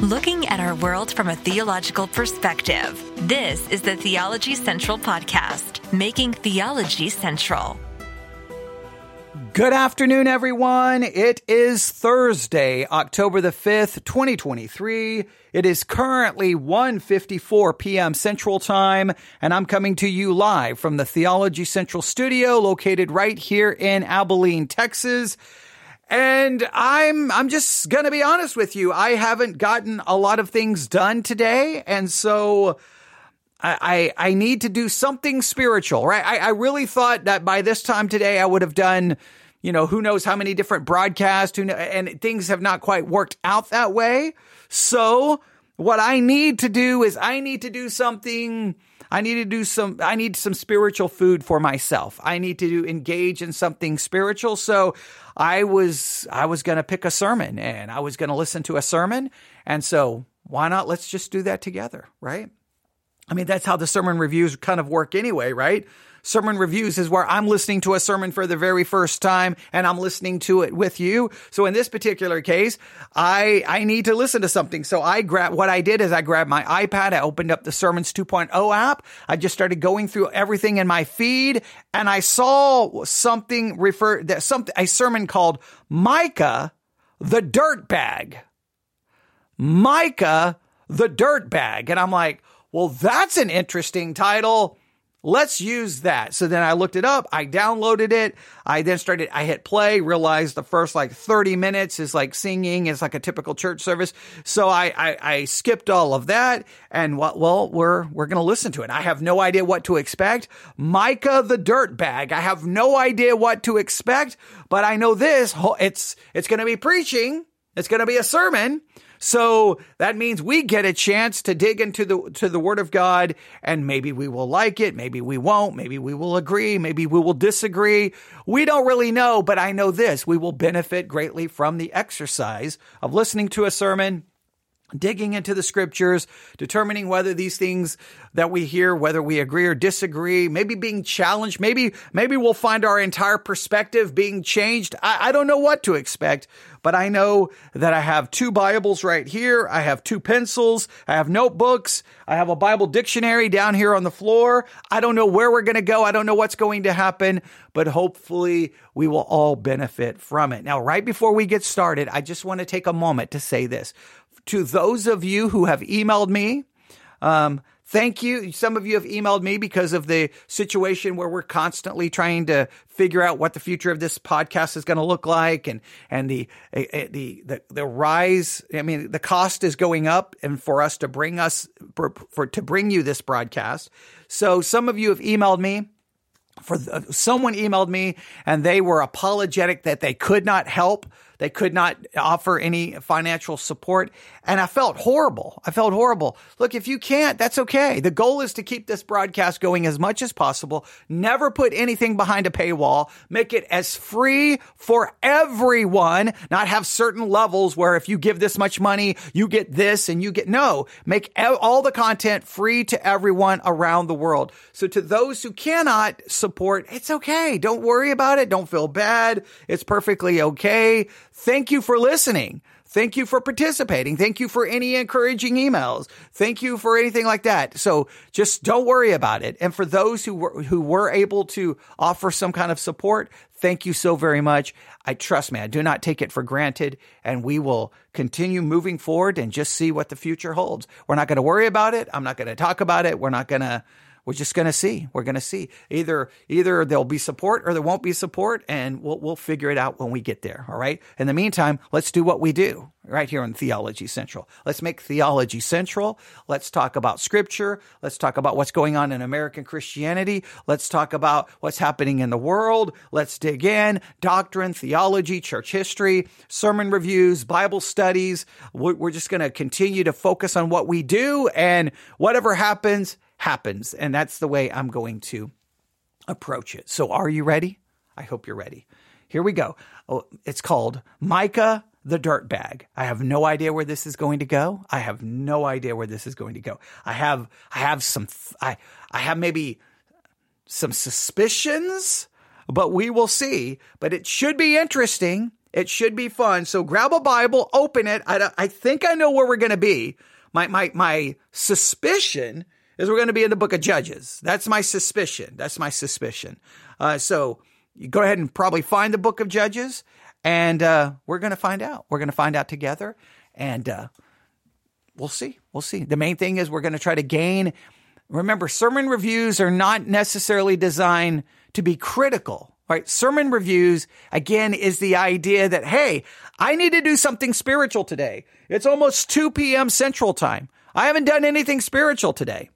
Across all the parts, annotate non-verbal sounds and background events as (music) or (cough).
looking at our world from a theological perspective. This is the Theology Central Podcast, making theology central. Good afternoon, everyone. It is Thursday, October the 5th, 2023. It is currently 1.54 p.m. Central Time, and I'm coming to you live from the Theology Central studio located right here in Abilene, Texas. And I'm, I'm just gonna be honest with you. I haven't gotten a lot of things done today. And so I, I, I need to do something spiritual, right? I, I really thought that by this time today I would have done, you know, who knows how many different broadcasts, who and things have not quite worked out that way. So what I need to do is I need to do something I need to do some, I need some spiritual food for myself. I need to engage in something spiritual. So I was, I was going to pick a sermon and I was going to listen to a sermon. And so why not? Let's just do that together, right? I mean, that's how the sermon reviews kind of work anyway, right? Sermon reviews is where I'm listening to a sermon for the very first time and I'm listening to it with you. So in this particular case, I, I need to listen to something. So I grab, what I did is I grabbed my iPad. I opened up the Sermons 2.0 app. I just started going through everything in my feed and I saw something refer that something, a sermon called Micah, the dirt bag. Micah, the dirt bag. And I'm like, well, that's an interesting title. Let's use that. So then I looked it up. I downloaded it. I then started, I hit play, realized the first like 30 minutes is like singing. It's like a typical church service. So I, I, I skipped all of that and what, well, we're, we're going to listen to it. I have no idea what to expect. Micah the dirt bag. I have no idea what to expect, but I know this. It's, it's going to be preaching. It's going to be a sermon. So that means we get a chance to dig into the to the word of God and maybe we will like it, maybe we won't, maybe we will agree, maybe we will disagree. We don't really know, but I know this, we will benefit greatly from the exercise of listening to a sermon digging into the scriptures, determining whether these things that we hear, whether we agree or disagree, maybe being challenged, maybe, maybe we'll find our entire perspective being changed. I, I don't know what to expect, but I know that I have two Bibles right here. I have two pencils. I have notebooks. I have a Bible dictionary down here on the floor. I don't know where we're going to go. I don't know what's going to happen, but hopefully we will all benefit from it. Now, right before we get started, I just want to take a moment to say this to those of you who have emailed me. Um, thank you. Some of you have emailed me because of the situation where we're constantly trying to figure out what the future of this podcast is going to look like and, and the, eh, eh, the, the, the rise. I mean, the cost is going up and for us to bring us, for, for to bring you this broadcast. So some of you have emailed me for someone emailed me and they were apologetic that they could not help they could not offer any financial support. And I felt horrible. I felt horrible. Look, if you can't, that's okay. The goal is to keep this broadcast going as much as possible. Never put anything behind a paywall. Make it as free for everyone, not have certain levels where if you give this much money, you get this and you get no. Make all the content free to everyone around the world. So to those who cannot support, it's okay. Don't worry about it. Don't feel bad. It's perfectly okay. Thank you for listening. Thank you for participating. Thank you for any encouraging emails. Thank you for anything like that. So just don't worry about it. And for those who were, who were able to offer some kind of support, thank you so very much. I trust me. I do not take it for granted and we will continue moving forward and just see what the future holds. We're not going to worry about it. I'm not going to talk about it. We're not going to we're just going to see. We're going to see. Either either there'll be support or there won't be support, and we'll we'll figure it out when we get there. All right. In the meantime, let's do what we do right here on Theology Central. Let's make theology central. Let's talk about Scripture. Let's talk about what's going on in American Christianity. Let's talk about what's happening in the world. Let's dig in doctrine, theology, church history, sermon reviews, Bible studies. We're just going to continue to focus on what we do, and whatever happens happens. And that's the way I'm going to approach it. So are you ready? I hope you're ready. Here we go. Oh, it's called Micah the Dirt Bag. I have no idea where this is going to go. I have no idea where this is going to go. I have, I have some, I, I have maybe some suspicions, but we will see. But it should be interesting. It should be fun. So grab a Bible, open it. I, I think I know where we're going to be. My, my, my suspicion is we're going to be in the book of Judges. That's my suspicion. That's my suspicion. Uh, so you go ahead and probably find the book of Judges and uh, we're going to find out. We're going to find out together and uh, we'll see. We'll see. The main thing is we're going to try to gain. Remember, sermon reviews are not necessarily designed to be critical right? Sermon reviews, again, is the idea that, hey, I need to do something spiritual today. It's almost 2 p.m. Central Time. I haven't done anything spiritual today.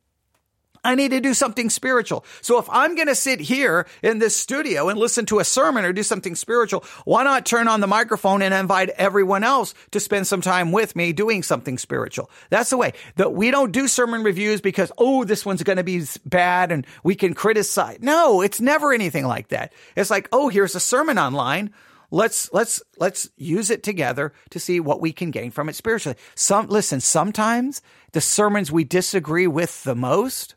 I need to do something spiritual. So if I'm going to sit here in this studio and listen to a sermon or do something spiritual, why not turn on the microphone and invite everyone else to spend some time with me doing something spiritual? That's the way that we don't do sermon reviews because, oh, this one's going to be bad and we can criticize. No, it's never anything like that. It's like, oh, here's a sermon online let's let's let's use it together to see what we can gain from it spiritually. Some listen, sometimes the sermons we disagree with the most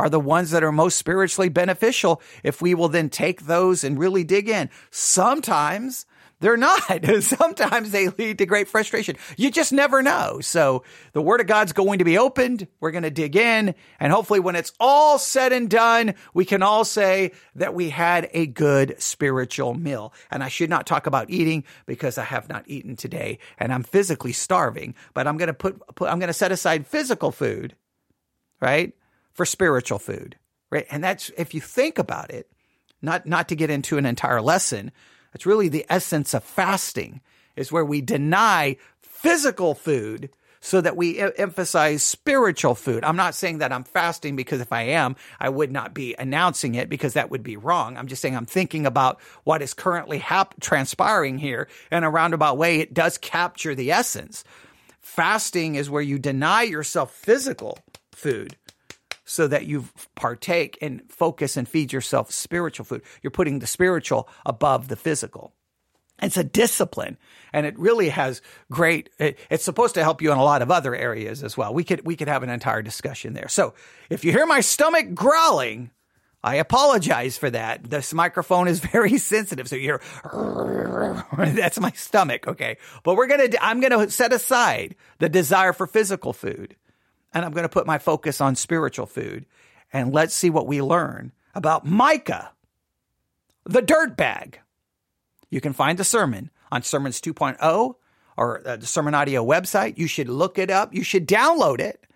are the ones that are most spiritually beneficial if we will then take those and really dig in. Sometimes they're not. (laughs) Sometimes they lead to great frustration. You just never know. So the word of God's going to be opened. We're going to dig in. And hopefully when it's all said and done, we can all say that we had a good spiritual meal. And I should not talk about eating because I have not eaten today and I'm physically starving, but I'm going to put, put I'm going to set aside physical food, right? For spiritual food, right? And that's, if you think about it, not, not to get into an entire lesson, it's really the essence of fasting is where we deny physical food so that we emphasize spiritual food. I'm not saying that I'm fasting because if I am, I would not be announcing it because that would be wrong. I'm just saying I'm thinking about what is currently hap- transpiring here in a roundabout way. It does capture the essence. Fasting is where you deny yourself physical food so that you partake and focus and feed yourself spiritual food. You're putting the spiritual above the physical. It's a discipline and it really has great, it, it's supposed to help you in a lot of other areas as well. We could, we could have an entire discussion there. So if you hear my stomach growling, I apologize for that. This microphone is (laughs) very sensitive. So you're, (laughs) that's my stomach. Okay. But we're going to, I'm going to set aside the desire for physical food and I'm going to put my focus on spiritual food. And let's see what we learn about Micah, the dirt bag. You can find the sermon on Sermons 2.0 or uh, the Sermon Audio website. You should look it up. You should download it.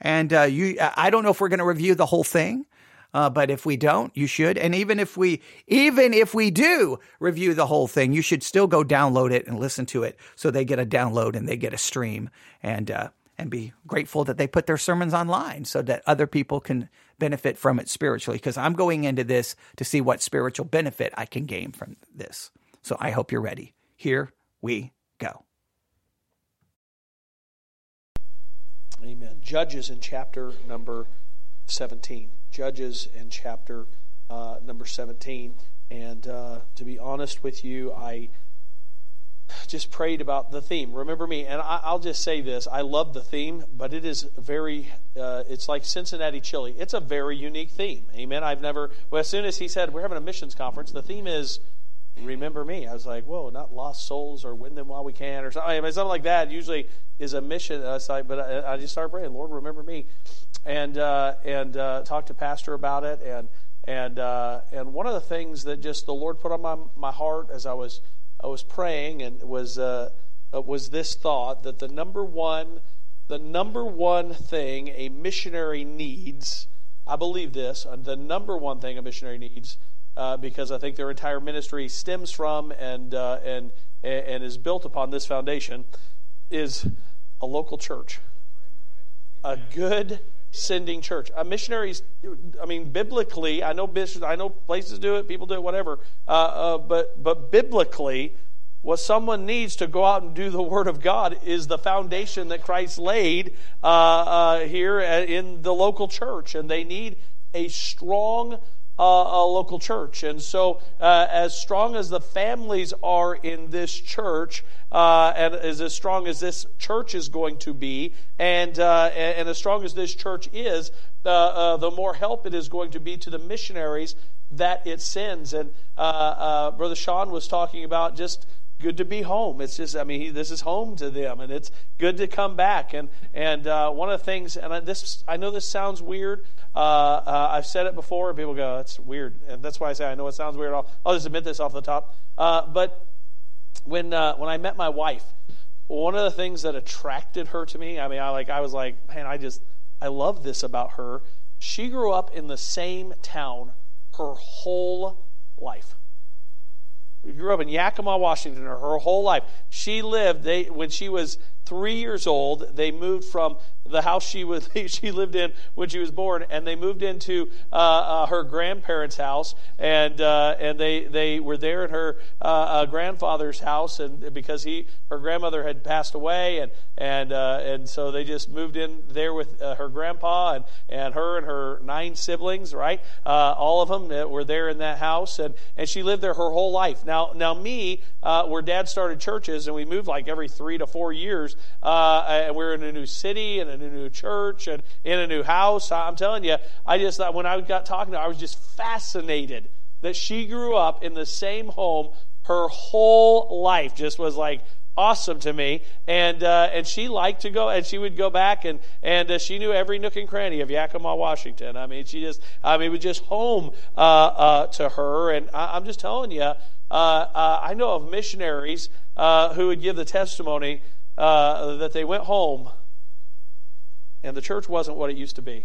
And uh, you, I don't know if we're going to review the whole thing, uh, but if we don't, you should. And even if we, even if we do review the whole thing, you should still go download it and listen to it so they get a download and they get a stream. And uh, and be grateful that they put their sermons online so that other people can benefit from it spiritually. Because I'm going into this to see what spiritual benefit I can gain from this. So I hope you're ready. Here we go. Amen. Judges in chapter number 17. Judges in chapter uh, number 17. And uh, to be honest with you, I just prayed about the theme. Remember me, and I, will just say this: I love the theme, but it is very. Uh, it's like Cincinnati chili. It's a very unique theme. Amen. I've never. Well, as soon as he said we're having a missions conference, the theme is remember me. I was like, whoa, not lost souls or win them while we can or something. I mean, something like that. Usually is a mission. Uh, like, but I, I, just started praying, Lord, remember me, and uh, and uh, talked to Pastor about it, and and uh, and one of the things that just the Lord put on my my heart as I was I was praying and was uh, was this thought that the number one the number one thing a missionary needs, I believe this, uh, the number one thing a missionary needs, uh, because I think their entire ministry stems from and uh, and and is built upon this foundation, is a local church, a good sending church. A missionaries, I mean, biblically, I know I know places do it, people do it, whatever. Uh, uh, but but biblically, what someone needs to go out and do the Word of God is the foundation that Christ laid uh, uh here in the local church, and they need a strong a local church. And so, uh, as strong as the families are in this church, uh, and as, strong as this church is going to be, and, uh, and, and, as strong as this church is, uh, the more help it is going to be to the missionaries that it sends. And uh, Brother Sean was talking about just good to be home. It's just, I mean, he, this is home to them, and it's good to come back. And and uh, one of the things, and I, this, I know this sounds weird. Uh, uh, I've said it before, and people go, "That's weird," and that's why I say I know it sounds weird. I'll, I'll just admit this off the top. Uh, but when uh, when I met my wife, one of the things that attracted her to me, I mean, I like, I was like, man, I just, I love this about her. She grew up in the same town her whole life grew up in Yakima, Washington, her whole life. She lived. They when she was three years old, they moved from the house she was (laughs) she lived in when she was born, and they moved into uh, uh, her grandparents' house, and uh, and they they were there at her uh, uh, grandfather's house, and because he her grandmother had passed away, and and uh, and so they just moved in there with her grandpa and and her and her nine siblings, right? all of them were there in that house, and and she lived there her whole life. Now now me, where Dad started churches, and we moved like every three to four years uh, and we're in a new city and a new church and in a new house. I'm telling you, I just thought when I got talking to her, I was just fascinated that she grew up in the same home her whole life. Just was like awesome to me. And uh, and she liked to go, and she would go back, and and uh, she knew every nook and cranny of Yakima, Washington. I mean, she just, I mean, it was just home uh, uh to her. And I, am just telling you, uh, uh, I know of missionaries who would give the testimony uh, that they went home and the church wasn't what it used to be.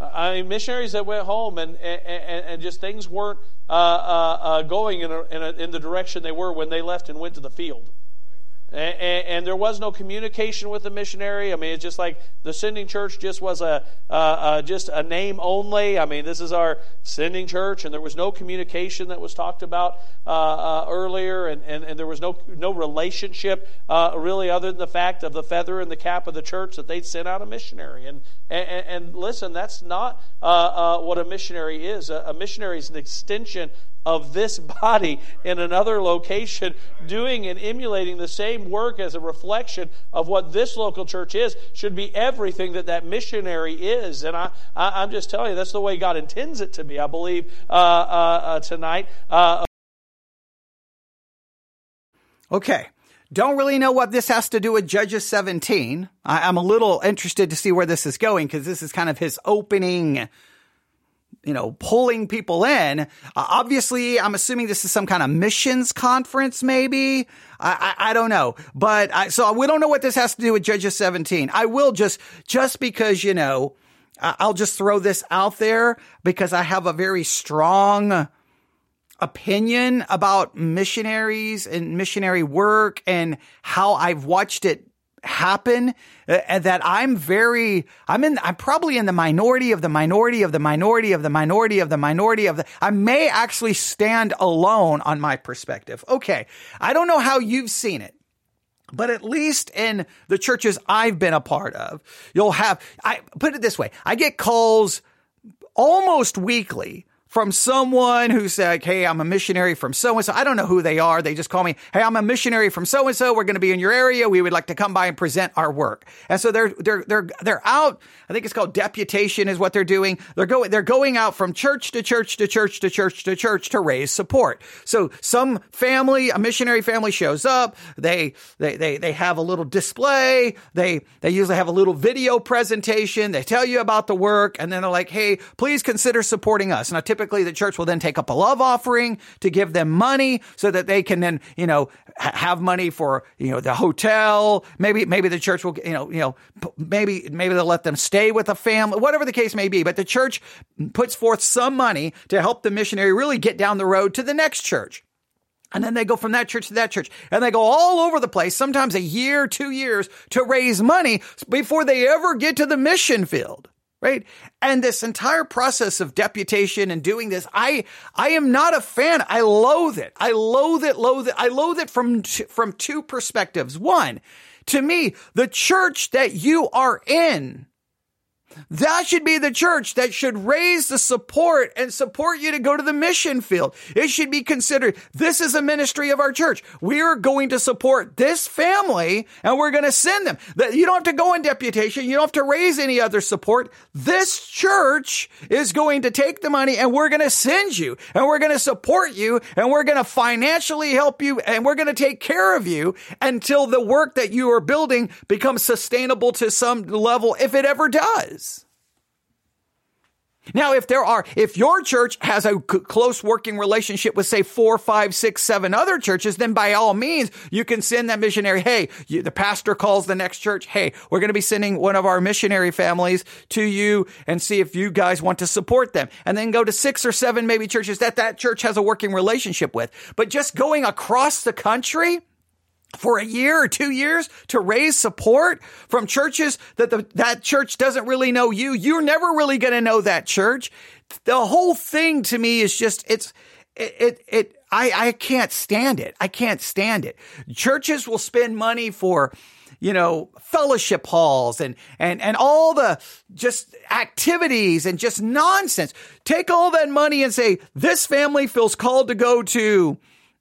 I mean, missionaries that went home and, and, and just things weren't uh, uh, uh, going in, a, in, a, in the direction they were when they left and went to the field. And, and, there was no communication with the missionary. I mean, it's just like the sending church just was a uh, uh, just a name only. I mean, this is our sending church, and there was no communication that was talked about uh, uh earlier, and, and, and, there was no no relationship uh, really, other than the fact of the feather and the cap of the church that they'd sent out a missionary. And and, and listen, that's not uh, what a missionary is. A, a missionary is an extension of this body in another location doing and emulating the same work as a reflection of what this local church is should be everything that that missionary is and I, I am just telling you that's the way god intends it to be i believe uh, uh, uh, tonight uh, okay don't really know what this has to do with Judges 17. I, am a little interested to see where this is going because this is kind of his opening you know, pulling people in. Uh, obviously, I'm assuming this is some kind of missions conference, maybe. I, I, I don't know. But I, so we don't know what this has to do with Judges 17. I will just, just because, you know, I'll just throw this out there because I have a very strong opinion about missionaries and missionary work and how I've watched it happen uh, that I'm very, I'm in, I'm probably in the minority of the minority of the minority of the minority of the minority of the, I may actually stand alone on my perspective. Okay. I don't know how you've seen it. But at least in the churches I've been a part of, you'll have, I put it this way. I get calls almost weekly from someone who said, Hey, I'm a missionary from so and so. I don't know who they are. They just call me, Hey, I'm a missionary from so and so. We're going to be in your area. We would like to come by and present our work. And so they're, they're, they're, they're out. I think it's called deputation is what they're doing. They're going, they're going out from church to church to church to church to church to raise support. So some family, a missionary family shows up. They, they, they, they have a little display. They, they usually have a little video presentation. They tell you about the work and then they're like, Hey, please consider supporting us. Now, typically typically the church will then take up a love offering to give them money so that they can then, you know, ha- have money for, you know, the hotel. Maybe, maybe the church will, you know, you know, maybe, maybe they'll let them stay with a family, whatever the case may be. But the church puts forth some money to help the missionary really get down the road to the next church. And then they go from that church to that church and they go all over the place, sometimes a year, two years to raise money before they ever get to the mission field right? And this entire process of deputation and doing this, I, I am not a fan. I loathe it. I loathe it, loathe it. I loathe it from, from two perspectives. One, to me, the church that you are in That should be the church that should raise the support and support you to go to the mission field. It should be considered this is a ministry of our church. We are going to support this family and we're going to send them. You don't have to go in deputation. You don't have to raise any other support. This church is going to take the money and we're going to send you and we're going to support you and we're going to financially help you and we're going to take care of you until the work that you are building becomes sustainable to some level if it ever does. Now, if there are, if your church has a close working relationship with, say, four, five, six, seven other churches, then by all means, you can send that missionary. Hey, you, the pastor calls the next church. Hey, we're going to be sending one of our missionary families to you and see if you guys want to support them. And then go to six or seven maybe churches that that church has a working relationship with. But just going across the country, for a year or two years to raise support from churches that the, that church doesn't really know you. You're never really going to know that church. The whole thing to me is just, it's, it, it, it I, I can't stand it. I can't stand it. Churches will spend money for, you know, fellowship halls and, and, and all the just activities and just nonsense. Take all that money and say, this family feels called to go to,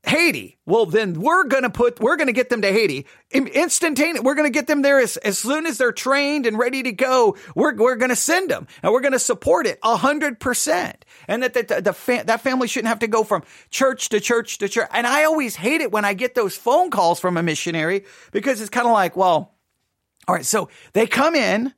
Haiti. Well, then we're going to put, we're going to get them to Haiti instantaneous. We're going to get them there as, as soon as they're trained and ready to go. We're, we're going to send them and we're going to support it a hundred percent. And that, the, the fa- that family shouldn't have to go from church to church to church. And I always hate it when I get those phone calls from a missionary because it's kind of like, well, all right. So they come in.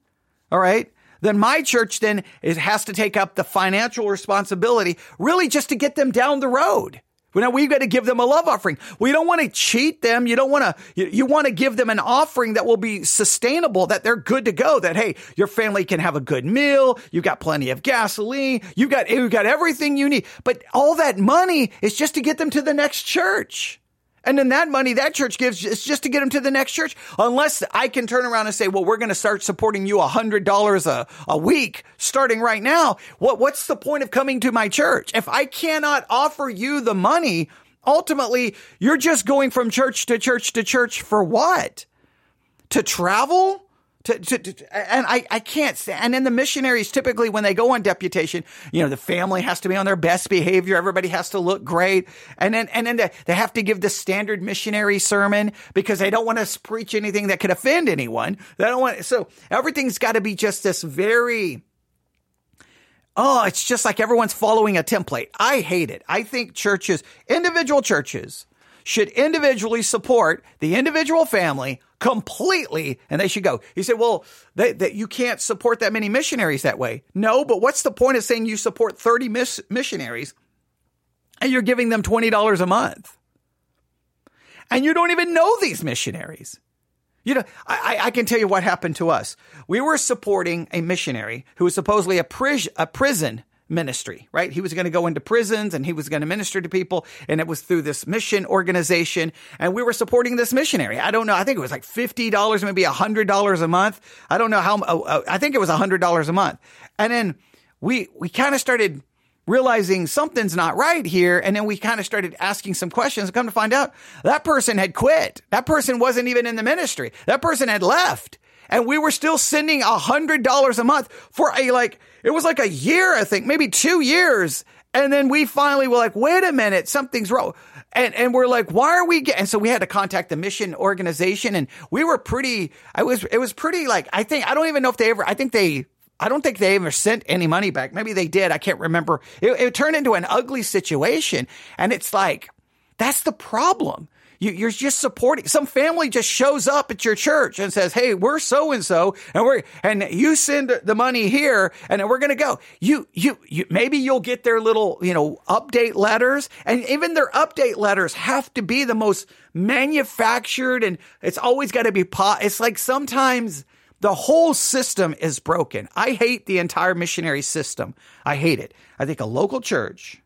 All right then my church then it has to take up the financial responsibility really just to get them down the road. Now we've got to give them a love offering. We don't want to cheat them. You don't want to, you, you, want to give them an offering that will be sustainable, that they're good to go, that, hey, your family can have a good meal. You've got plenty of gasoline. You got, you got everything you need. But all that money is just to get them to the next church. And then that money that church gives is just to get them to the next church. Unless I can turn around and say, well, we're going to start supporting you a hundred dollars a a week starting right now. What, what's the point of coming to my church? If I cannot offer you the money, ultimately you're just going from church to church to church for what? To travel? To, to, to, and I, I can't stand, and then the missionaries typically when they go on deputation, you know, the family has to be on their best behavior. Everybody has to look great. And then, and then they, they have to give the standard missionary sermon because they don't want to preach anything that could offend anyone. They don't want, so everything's got to be just this very, oh, it's just like everyone's following a template. I hate it. I think churches, individual churches should individually support the individual family completely and they should go. He said, well, that they, you can't support that many missionaries that way. No, but what's the point of saying you support 30 miss- missionaries and you're giving them $20 a month? And you don't even know these missionaries. You know, I, I can tell you what happened to us. We were supporting a missionary who was supposedly a, a prison ministry, right? He was going to go into prisons and he was going to minister to people. And it was through this mission organization. And we were supporting this missionary. I don't know. I think it was like $50, maybe $100 a month. I don't know how, uh, uh, I think it was $100 a month. And then we, we kind of started realizing something's not right here. And then we kind of started asking some questions and come to find out that person had quit. That person wasn't even in the ministry. That person had left and we were still sending a hundred dollars a month for a like it was like a year, I think, maybe two years. And then we finally were like, wait a minute, something's wrong. And, and we're like, why are we getting, and so we had to contact the mission organization and we were pretty, I was, it was pretty like, I think, I don't even know if they ever, I think they, I don't think they ever sent any money back. Maybe they did. I can't remember. It, it turned into an ugly situation. And it's like, that's the problem. You, are just supporting some family just shows up at your church and says, Hey, we're so and so and we're, and you send the money here and we're going to go. You, you, you, maybe you'll get their little, you know, update letters and even their update letters have to be the most manufactured and it's always got to be pot. It's like sometimes the whole system is broken. I hate the entire missionary system. I hate it. I think a local church,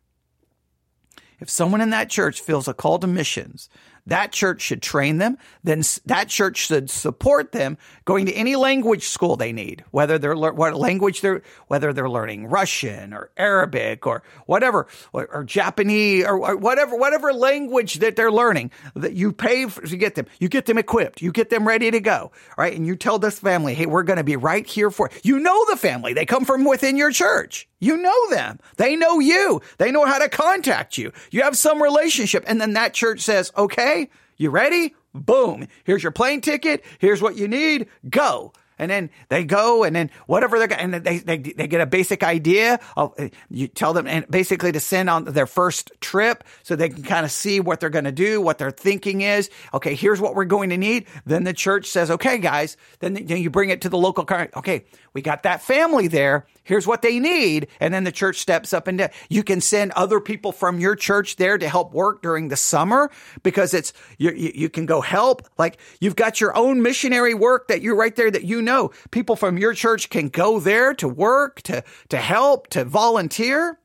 if someone in that church feels a call to missions, that church should train them. Then that church should support them going to any language school they need, whether they're what language they're whether they're learning Russian or Arabic or whatever or, or Japanese or, or, whatever whatever language that they're learning. That you pay for, to get them, you get them equipped, you get them ready to go, right? And you tell this family, hey, we're going to be right here for you. Know the family; they come from within your church. You know them. They know you. They know how to contact you. You have some relationship. And then that church says, okay, you ready? Boom. Here's your plane ticket. Here's what you need. Go. And then they go and then whatever they're and they, they, they get a basic idea of uh, you tell them and basically to send on their first trip so they can kind of see what they're going to do, what their thinking is. Okay, here's what we're going to need. Then the church says, okay, guys, then, then you bring it to the local car. Okay, we got that family there. Here's what they need. And then the church steps up and uh, you can send other people from your church there to help work during the summer because it's, you, you can go help. Like you've got your own missionary work that you're right there that you know people from your church can go there to work, to, to help, to volunteer.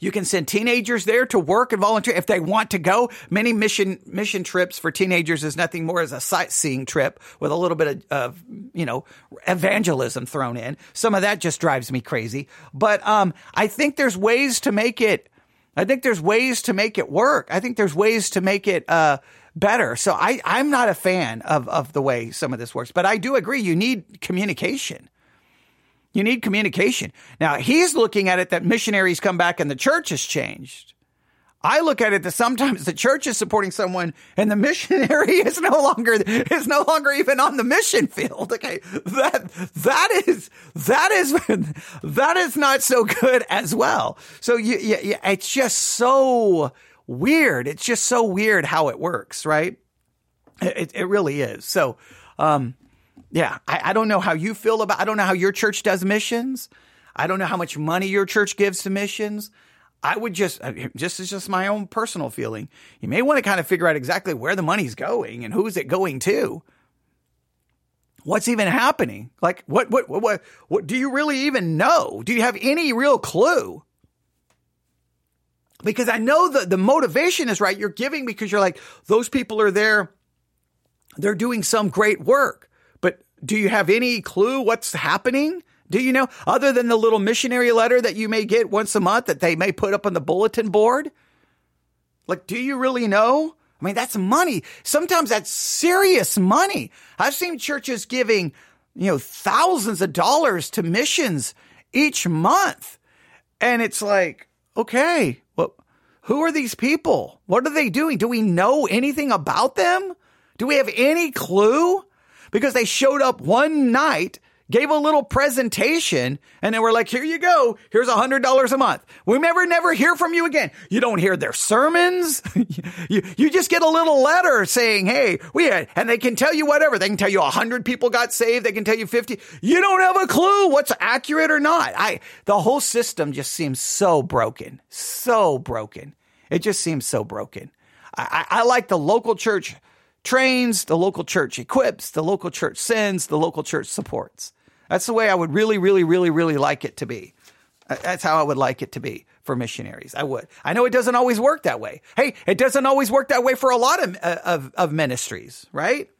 You can send teenagers there to work and volunteer if they want to go. Many mission mission trips for teenagers is nothing more as a sightseeing trip with a little bit of, of you know evangelism thrown in. Some of that just drives me crazy. But um, I think there's ways to make it. I think there's ways to make it work. I think there's ways to make it uh, better. So I, I'm not a fan of, of the way some of this works, but I do agree you need communication. You need communication. Now, he's looking at it that missionaries come back and the church has changed. I look at it that sometimes the church is supporting someone and the missionary (laughs) is no longer is no longer even on the mission field. Okay. That that is that is (laughs) that is not so good as well. So you, you, it's just so weird. It's just so weird how it works, right? It, it really is. So um yeah, I, I don't know how you feel about. I don't know how your church does missions. I don't know how much money your church gives to missions. I would just, just as just my own personal feeling. You may want to kind of figure out exactly where the money's going and who's it going to. What's even happening? Like, what, what, what, what, what do you really even know? Do you have any real clue? Because I know that the motivation is right. You're giving because you're like, those people are there. They're doing some great work. But do you have any clue what's happening? Do you know, other than the little missionary letter that you may get once a month that they may put up on the bulletin board? Like, do you really know? I mean, that's money. Sometimes that's serious money. I've seen churches giving, you know, thousands of dollars to missions each month. And it's like, okay, well, who are these people? What are they doing? Do we know anything about them? Do we have any clue? because they showed up one night, gave a little presentation, and they we're like, here you go. Here's a hundred dollars a month. We never, never hear from you again. You don't hear their sermons. (laughs) you, you just get a little letter saying, Hey, we had, and they can tell you whatever. They can tell you a hundred people got saved. They can tell you 50. You don't have a clue what's accurate or not. I, the whole system just seems so broken, so broken. It just seems so broken. I, I, I like the local church trains, the local church equips, the local church sends, the local church supports. That's the way I would really, really, really, really like it to be. That's how I would like it to be for missionaries. I would. I know it doesn't always work that way. Hey, it doesn't always work that way for a lot of uh, of, of ministries, right?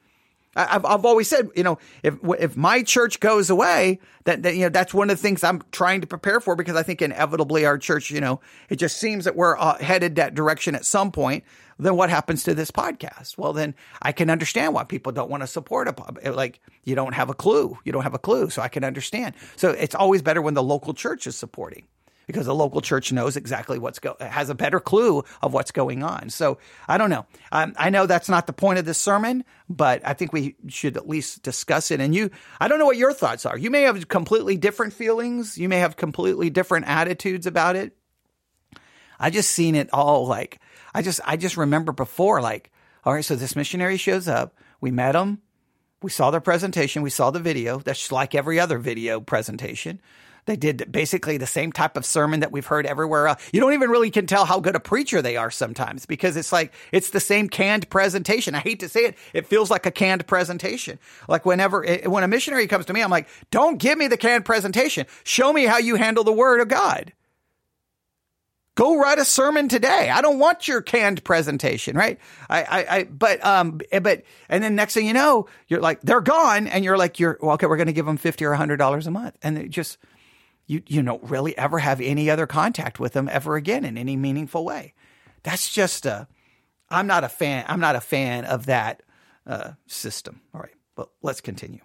I've I've always said, you know, if if my church goes away, that, that you know that's one of the things I'm trying to prepare for because I think inevitably our church, you know, it just seems that we're uh, headed that direction at some point then what happens to this podcast? Well, then I can understand why people don't want to support a pub. Like you don't have a clue. You don't have a clue. So I can understand. So it's always better when the local church is supporting because the local church knows exactly what's go has a better clue of what's going on. So I don't know. Um, I know that's not the point of this sermon, but I think we should at least discuss it. And you, I don't know what your thoughts are. You may have completely different feelings. You may have completely different attitudes about it. I just seen it all like I just I just remember before like all right, so this missionary shows up. We met him. We saw their presentation. We saw the video. That's like every other video presentation. They did basically the same type of sermon that we've heard everywhere else. You don't even really can tell how good a preacher they are sometimes because it's like it's the same canned presentation. I hate to say it, it feels like a canned presentation. Like whenever eh, when a missionary comes to me, I'm like, "Don't give me the canned presentation. Show me how you handle the word of God." Go write a sermon today. I don't want your canned presentation, right? I, I, I but, um, but, and then next thing you know, you're like, they're gone. And you're like, you're, well, okay, we're going to give them 50 or $100 a month. And it just, you, you don't really ever have any other contact with them ever again in any meaningful way. That's just a, I'm not a fan. I'm not a fan of that, uh, system. All right. But let's continue.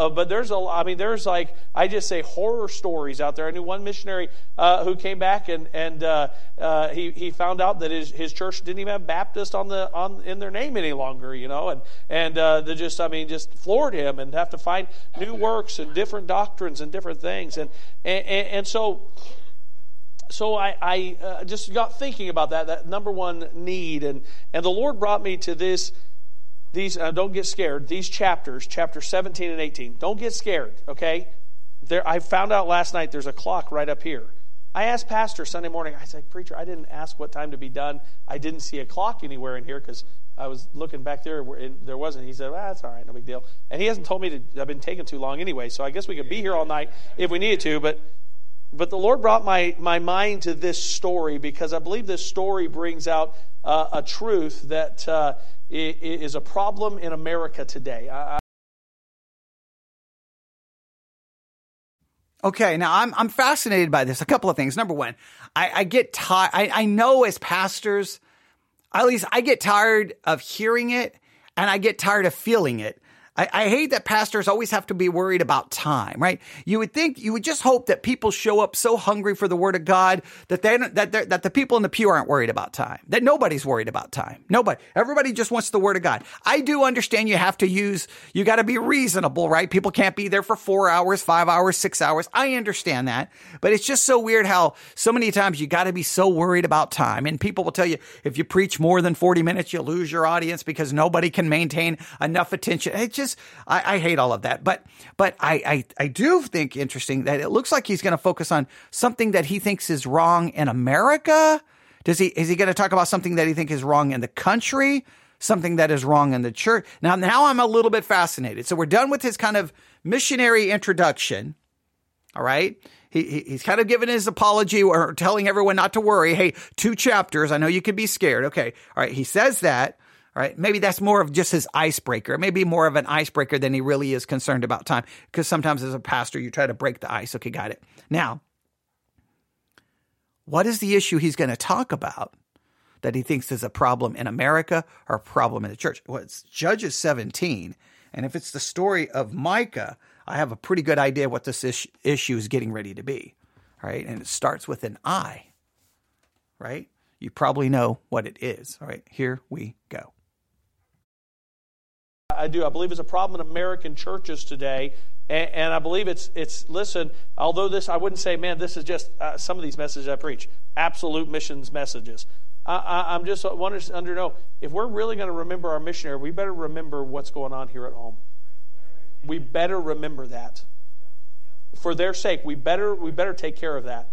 Uh, but there's a, I mean, there's like, I just say horror stories out there. I knew one missionary uh, who came back and, and uh, uh, he, he found out that his, his church didn't even have Baptist on the, on, in their name any longer, you know, and, and uh, they just, I mean, just floored him and have to find new works and different doctrines and different things. And, and, and so, so I, I uh, just got thinking about that, that number one need. And, and the Lord brought me to this these uh, don't get scared. These chapters chapter 17 and 18 don't get scared okay? There i found out last night there's a clock right up here. I asked pastor sunday morning i said preacher i didn't ask what time to be done. I didn't see a clock anywhere in here because i was looking back there and there wasn't. He said well, that's all right no big deal. And he hasn't told me to i've been taking too long anyway so i guess we could be here all night if we needed to but but the Lord brought my, my mind to this story because I believe this story brings out uh, a truth that uh, is a problem in America today. I, Okay, now I'm I'm fascinated by this. A couple of things. Number one, I, I get tired. I, I know as pastors, at least I get tired of hearing it, and I get tired of feeling it. I, I, hate that pastors always have to be worried about time, right? You would think, you would just hope that people show up so hungry for the word of God that they that that the people in the pew aren't worried about time. That nobody's worried about time. Nobody. Everybody just wants the word of God. I do understand you have to use. You got to be reasonable, right? People can't be there for four hours, five hours, six hours. I understand that, but it's just so weird how so many times you got to be so worried about time. And people will tell you if you preach more than forty minutes, you lose your audience because nobody can maintain enough attention. It just just I, I hate all of that. But but I, I I do think interesting that it looks like he's going to focus on something that he thinks is wrong in America. Does he is he going to talk about something that he thinks is wrong in the country? Something that is wrong in the church. Now now I'm a little bit fascinated. So we're done with his kind of missionary introduction. All right. He, he's kind of given his apology or telling everyone not to worry. Hey, two chapters. I know you could be scared. Okay. All right. He says that right? Maybe that's more of just his icebreaker. Maybe more of an icebreaker than he really is concerned about time. Because sometimes as a pastor, you try to break the ice. Okay, got it. Now, what is the issue he's going to talk about that he thinks is a problem in America or a problem in the church? Well, it's Judges 17. And if it's the story of Micah, I have a pretty good idea what this issue is getting ready to be, right? And it starts with an I, right? You probably know what it is. All right, here we go. I do. I believe it's a problem in American churches today. And, and I believe it's, it's, listen, although this, I wouldn't say, man, this is just uh, some of these messages I preach, absolute missions messages. I, am just wanting to know if we're really going to remember our missionary, we better remember what's going on here at home. We better remember that. For their sake, we better we better take care of that.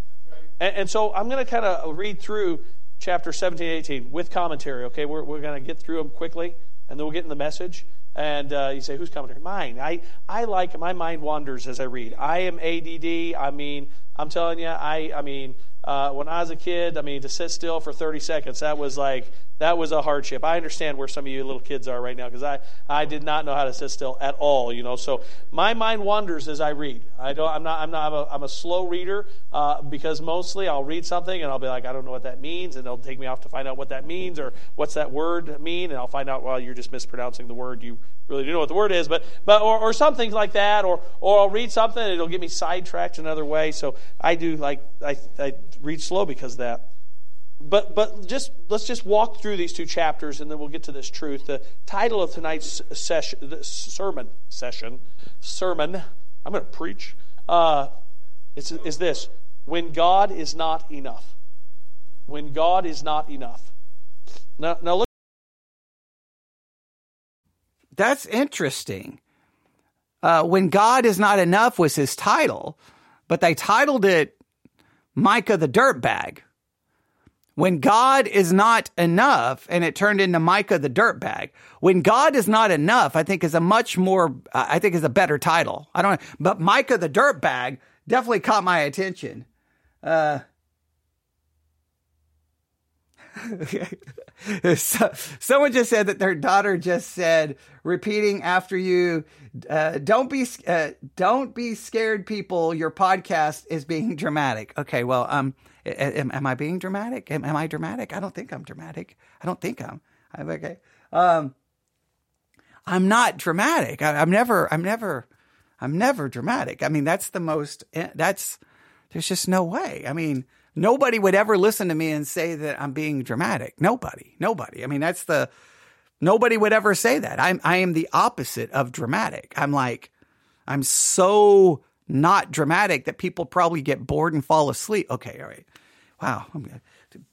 And, and so I'm going to kind of read through chapter 17 18 with commentary. Okay, we're, we're going to get through them quickly, and then we'll get in the message. And uh, you say, who's commentary? Mine. I, I like, my mind wanders as I read. I am ADD. I mean, I'm telling you, I, I mean, uh, when I was a kid, I mean, to sit still for 30 seconds, that was like, that was a hardship. I understand where some of you little kids are right now because I, I did not know how to sit still at all, you know. So my mind wanders as I read. I don't, I'm not, I'm not, I'm a, I'm a slow reader uh, because mostly I'll read something and I'll be like, I don't know what that means, and they'll take me off to find out what that means or what's that word mean, and I'll find out, well, you're just mispronouncing the word. You really do know what the word is, but, but or, or something like that, or, or I'll read something and it'll get me sidetracked another way. So I do like, I, I read slow because of that but but just let's just walk through these two chapters and then we'll get to this truth. The title of tonight's session, sermon session, sermon. I'm going to preach. Uh, is, is this: when God is not enough. When God is not enough. Now, now look. That's interesting. Uh, when God is not enough was his title, but they titled it Micah the Dirtbag when God is not enough, and it turned into Micah the dirtbag. When God is not enough, I think is a much more, I think is a better title. I don't know, but Micah the dirtbag definitely caught my attention. Uh, (laughs) so, someone just said that their daughter just said, repeating after you, uh, "Don't be, uh, don't be scared, people. Your podcast is being dramatic." Okay, well, um, am, am I being dramatic? Am, am, I dramatic? I don't think I'm dramatic. I don't think I'm. I'm okay. Um, I'm not dramatic. I, I'm never. I'm never. I'm never dramatic. I mean, that's the most. Eh, that's. There's just no way. I mean Nobody would ever listen to me and say that I'm being dramatic. Nobody, nobody. I mean, that's the, nobody would ever say that. I'm, I am the opposite of dramatic. I'm like, I'm so not dramatic that people probably get bored and fall asleep. Okay. All right. Wow.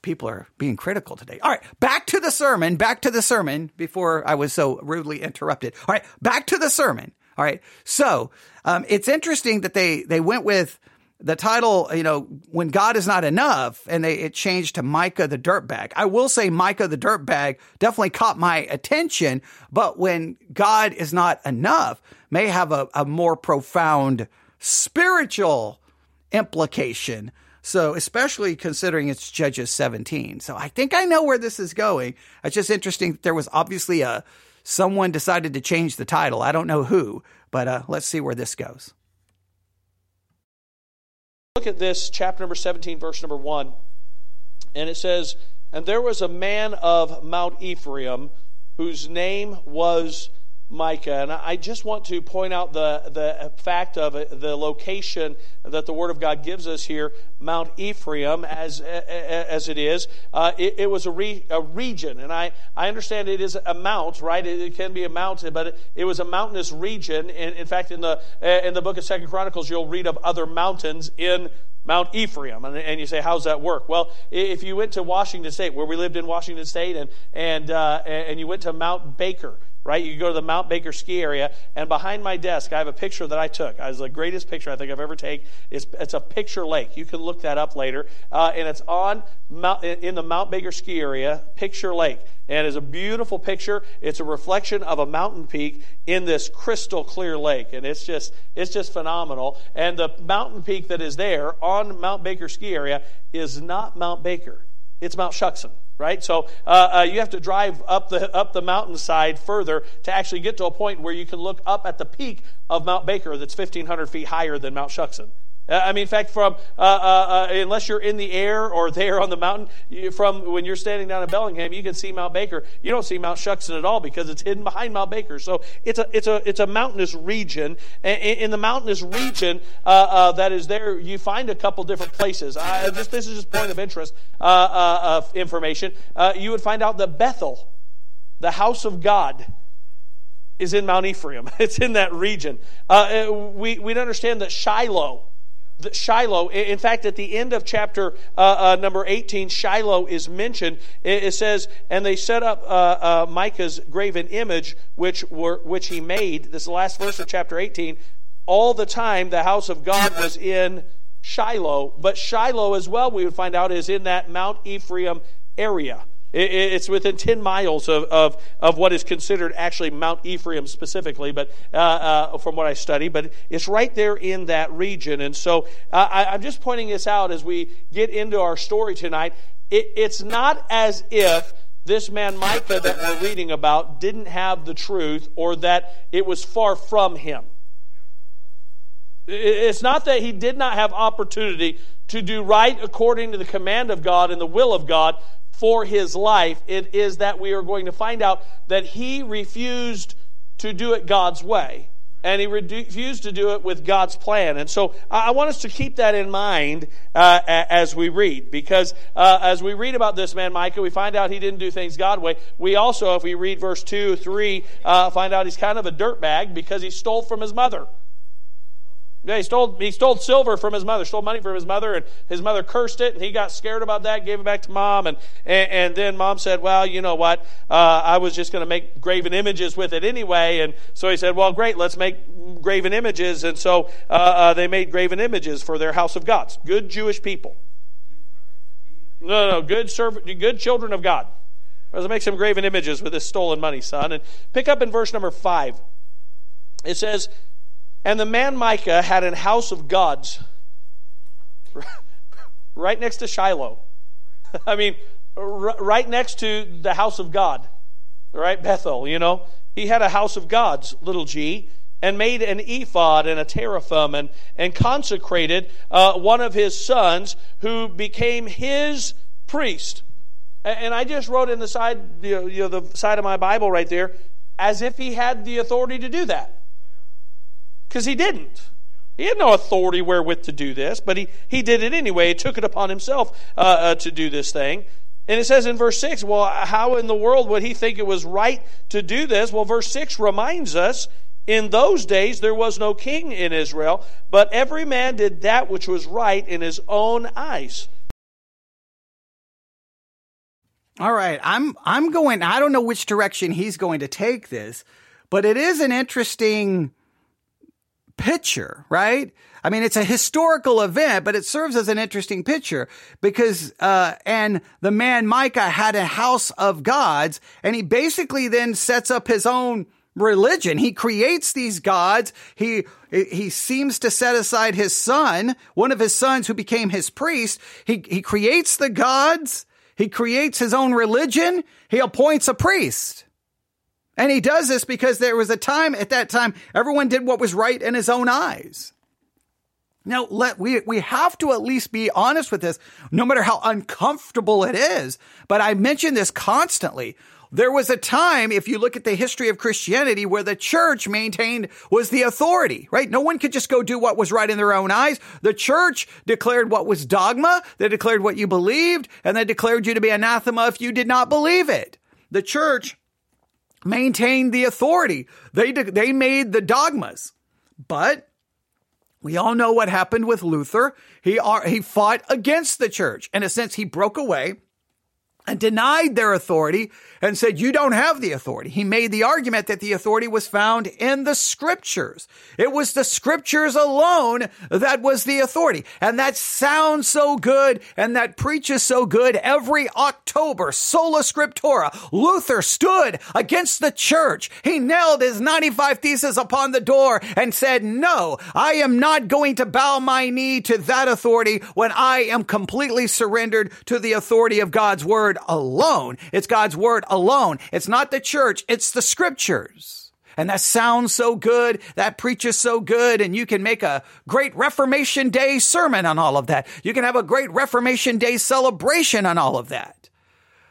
people are being critical today. All right. Back to the sermon. Back to the sermon before I was so rudely interrupted. All right. Back to the sermon. All right. So, um, it's interesting that they, they went with, the title, you know, when God is not enough, and they, it changed to Micah the Dirtbag. I will say Micah the Dirtbag definitely caught my attention, but when God is not enough may have a, a more profound spiritual implication. So, especially considering it's Judges 17. So, I think I know where this is going. It's just interesting that there was obviously a someone decided to change the title. I don't know who, but uh, let's see where this goes. Look at this, chapter number 17, verse number 1. And it says, And there was a man of Mount Ephraim whose name was Micah. And I just want to point out the, the fact of it, the location that the Word of God gives us here, Mount Ephraim, as, as it is. Uh, it, it, was a, re, a region. And I, I understand it is a mount, right? It, it can be a mountain, but it, it, was a mountainous region. In, in fact, in the, in the book of Second Chronicles, you'll read of other mountains in Mount Ephraim. And, and, you say, how's that work? Well, if you went to Washington State, where we lived in Washington State, and, and, uh, and you went to Mount Baker, right? You go to the Mount Baker ski area, and behind my desk, I have a picture that I took. It's the greatest picture I think I've ever taken. It's, it's a picture lake. You can look that up later. Uh, and it's on Mount, in the Mount Baker ski area, Picture Lake. And it's a beautiful picture. It's a reflection of a mountain peak in this crystal clear lake. And it's just, it's just phenomenal. And the mountain peak that is there on Mount Baker ski area is not Mount Baker. It's Mount Shuksan right? So uh, uh, you have to drive up the up the mountainside further to actually get to a point where you can look up at the peak of Mount Baker, that's 1,500 feet higher than Mount Shuksan. Uh, I mean, in fact, from uh, uh, uh, unless you're in the air or there on the mountain, from when you're standing down in Bellingham, you can see Mount Baker. You don't see Mount Shuksan at all because it's hidden behind Mount Baker. So it's a it's a it's a mountainous region. In, in the mountainous region uh, that is there, you find a couple different places. just this is just point of interest of information. you would find out that Bethel, the house of God is in Mount Ephraim. (laughs) It's in that region. Uh, we, we understand that Shiloh, Shiloh, in fact, at the end of chapter uh, uh, number 18, Shiloh is mentioned. It, it says, And they set up uh, uh, Micah's graven image, which, were, which he made. This is the last verse of chapter 18. All the time, the house of God was in Shiloh. But Shiloh, as well, we would find out, is in that Mount Ephraim area. It's within 10 miles of, of, of what is considered actually Mount Ephraim specifically, but uh, uh, from what I study, but it's right there in that region. And so uh, I, I'm just pointing this out as we get into our story tonight. It, it's not as if this man Micah that we're reading about didn't have the truth or that it was far from him. It's not that he did not have opportunity to do right according to the command of God and the will of God, for his life, it is that we are going to find out that he refused to do it God's way. And he refused to do it with God's plan. And so I want us to keep that in mind uh, as we read. Because uh, as we read about this man, Micah, we find out he didn't do things God's way. We also, if we read verse 2, 3, uh, find out he's kind of a dirtbag because he stole from his mother. Yeah, he stole, he stole silver from his mother, stole money from his mother, and his mother cursed it, and he got scared about that, gave it back to mom, and, and, and then mom said, well, you know what, uh, I was just going to make graven images with it anyway, and so he said, well, great, let's make graven images, and so uh, uh, they made graven images for their house of gods. Good Jewish people. No, no, good, serv- good children of God. Let's make some graven images with this stolen money, son. And pick up in verse number five. It says, and the man Micah had an house of gods (laughs) right next to Shiloh. (laughs) I mean, right next to the house of God, right? Bethel, you know. He had a house of gods, little g, and made an ephod and a teraphim and, and consecrated uh, one of his sons who became his priest. And, I just wrote in the side, you know, the side of my Bible right there, as if he had the authority to do that. Because he didn't. He had no authority wherewith to do this, but he, he did it anyway. He took it upon himself uh, uh, to do this thing. And it says in verse 6, well, how in the world would he think it was right to do this? Well, verse 6 reminds us in those days there was no king in Israel, but every man did that which was right in his own eyes. All right, I'm I'm going I don't know which direction he's going to take this, but it is an interesting picture, right? I mean, it's a historical event, but it serves as an interesting picture because, uh, and the man Micah had a house of gods and he basically then sets up his own religion. He creates these gods. He, he seems to set aside his son, one of his sons who became his priest. He, he creates the gods. He creates his own religion. He appoints a priest. And he does this because there was a time at that time everyone did what was right in his own eyes. Now, let we we have to at least be honest with this, no matter how uncomfortable it is. But I mention this constantly. There was a time, if you look at the history of Christianity, where the church maintained was the authority, right? No one could just go do what was right in their own eyes. The church declared what was dogma. They declared what you believed, and they declared you to be anathema if you did not believe it. The church maintained the authority. They, they made the dogmas. But we all know what happened with Luther. He, uh, he fought against the church. In a sense, he broke away and denied their authority and said, you don't have the authority. He made the argument that the authority was found in the scriptures. It was the scriptures alone that was the authority. And that sounds so good and that preaches so good every October. Sola Scriptura. Luther stood against the church. He nailed his 95 theses upon the door and said, no, I am not going to bow my knee to that authority when I am completely surrendered to the authority of God's word word alone. It's God's word alone. It's not the church. It's the scriptures. And that sounds so good. That preaches so good. And you can make a great Reformation Day sermon on all of that. You can have a great Reformation Day celebration on all of that.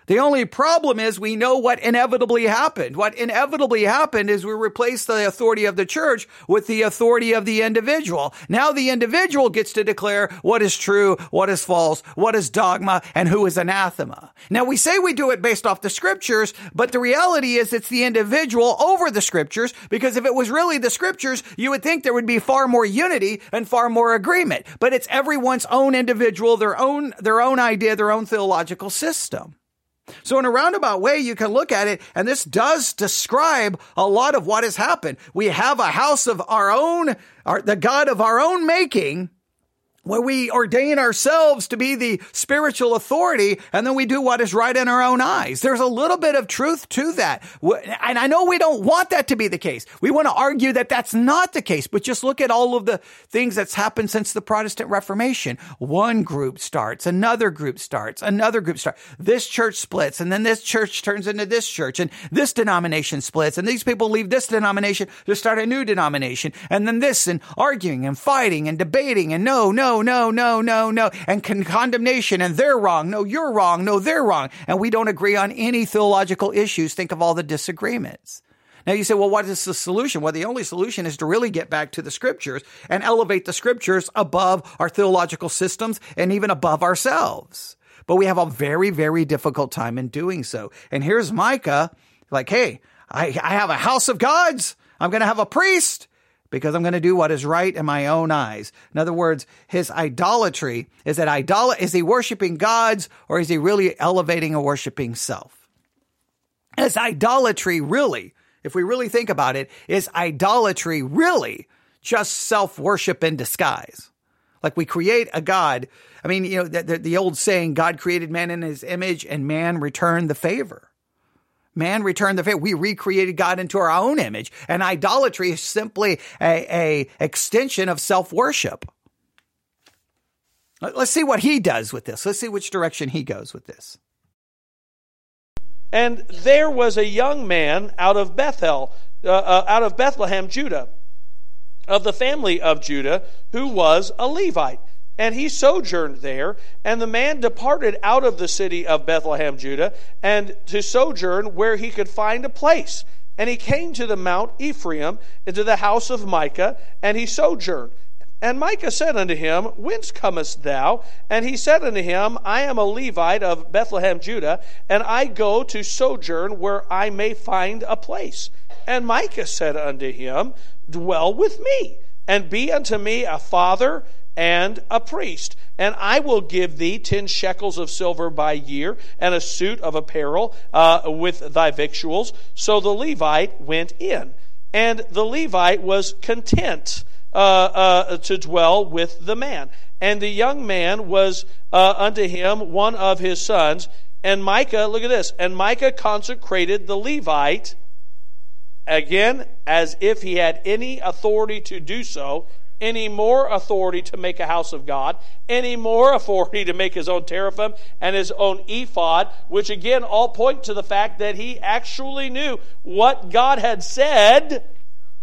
The only problem is we know what inevitably happened. What inevitably happened is we replaced the authority of the church with the authority of the individual. Now the individual gets to declare what is true, what is false, what is dogma, and who is anathema. Now we say we do it based off the scriptures, but the reality is it's the individual over the scriptures because if it was really the scriptures, you would think there would be far more unity and far more agreement. But it's everyone's own individual, their own, their own idea, their own theological system. So in a roundabout way, you can look at it, and this does describe a lot of what has happened. We have a house of our own, our, the God of our own making, where we ordain ourselves to be the spiritual authority and then we do what is right in our own eyes. There's a little bit of truth to that. And I know we don't want that to be the case. We want to argue that that's not the case, but just look at all of the things that's happened since the Protestant Reformation. One group starts, another group starts, another group starts. This church splits and then this church turns into this church and this denomination splits and these people leave this denomination to start a new denomination and then this and arguing and fighting and debating and no, no, no, no, no, no, no, and con- condemnation, and they're wrong. No, you're wrong. No, they're wrong. And we don't agree on any theological issues. Think of all the disagreements. Now you say, well, what is the solution? Well, the only solution is to really get back to the scriptures and elevate the scriptures above our theological systems and even above ourselves. But we have a very, very difficult time in doing so. And here's Micah, like, hey, I, I have a house of gods. I'm going to have a priest because I'm going to do what is right in my own eyes. In other words, his idolatry is that idol is he worshiping gods or is he really elevating a worshiping self? Is idolatry really, if we really think about it, is idolatry really just self worship in disguise? Like we create a God. I mean, you know, the, the, the old saying, God created man in his image and man returned the favor. Man returned the favor. We recreated God into our own image. And idolatry is simply a, a extension of self worship. Let's see what he does with this. Let's see which direction he goes with this. And there was a young man out of Bethel, uh, uh, out of Bethlehem, Judah, of the family of Judah, who was a Levite. And he sojourned there. And the man departed out of the city of Bethlehem, Judah, and to sojourn where he could find a place. And he came to the Mount Ephraim, into the house of Micah, and he sojourned. And Micah said unto him, Whence comest thou? And he said unto him, I am a Levite of Bethlehem, Judah, and I go to sojourn where I may find a place. And Micah said unto him, Dwell with me, and be unto me a father and a priest. And I will give thee ten shekels of silver by year, and a suit of apparel uh, with thy victuals. So the Levite went in. And the Levite was content uh, uh, to dwell with the man. And the young man was uh, unto him one of his sons. And Micah, look at this, and Micah consecrated the Levite, again, as if he had any authority to do so any more authority to make a house of God, any more authority to make his own teraphim and his own ephod, which again all point to the fact that he actually knew what God had said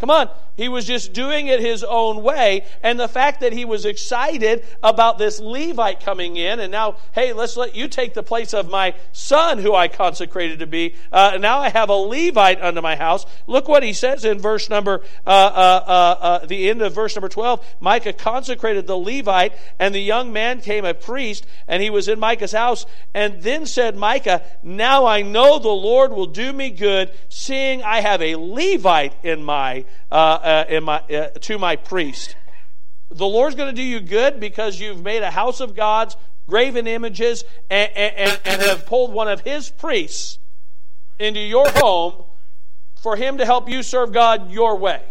Come on. He was just doing it his own way. And the fact that he was excited about this Levite coming in, and now, hey, let's let you take the place of my son who I consecrated to be. Uh, now I have a Levite under my house. Look what he says in verse number, uh, uh, uh, uh the end of verse number 12. Micah consecrated the Levite, and the young man came a priest, and he was in Micah's house. And then said Micah, Now I know the Lord will do me good, seeing I have a Levite in my uh, uh, my, uh, to my priest. The Lord's going to do you good because you've made a house of God's, graven images, and, and, and have pulled one of his priests into your home for him to help you serve God your way.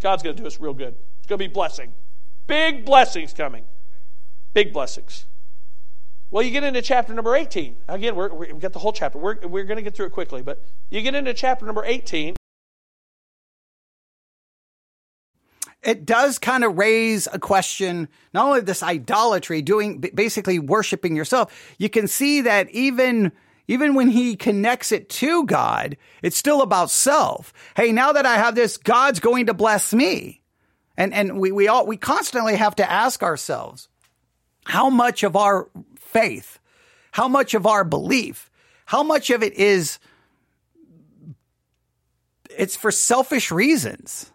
God's going to do us real good. It's going to be blessing. Big blessings coming. Big blessings. Well, you get into chapter number 18. Again, we get the whole chapter. We're, we're going to get through it quickly, but you get into chapter number 18. It does kind of raise a question, not only this idolatry, doing basically worshiping yourself. You can see that even, even when he connects it to God, it's still about self. Hey, now that I have this, God's going to bless me. And, and we, we all, we constantly have to ask ourselves, how much of our faith, how much of our belief, how much of it is, it's for selfish reasons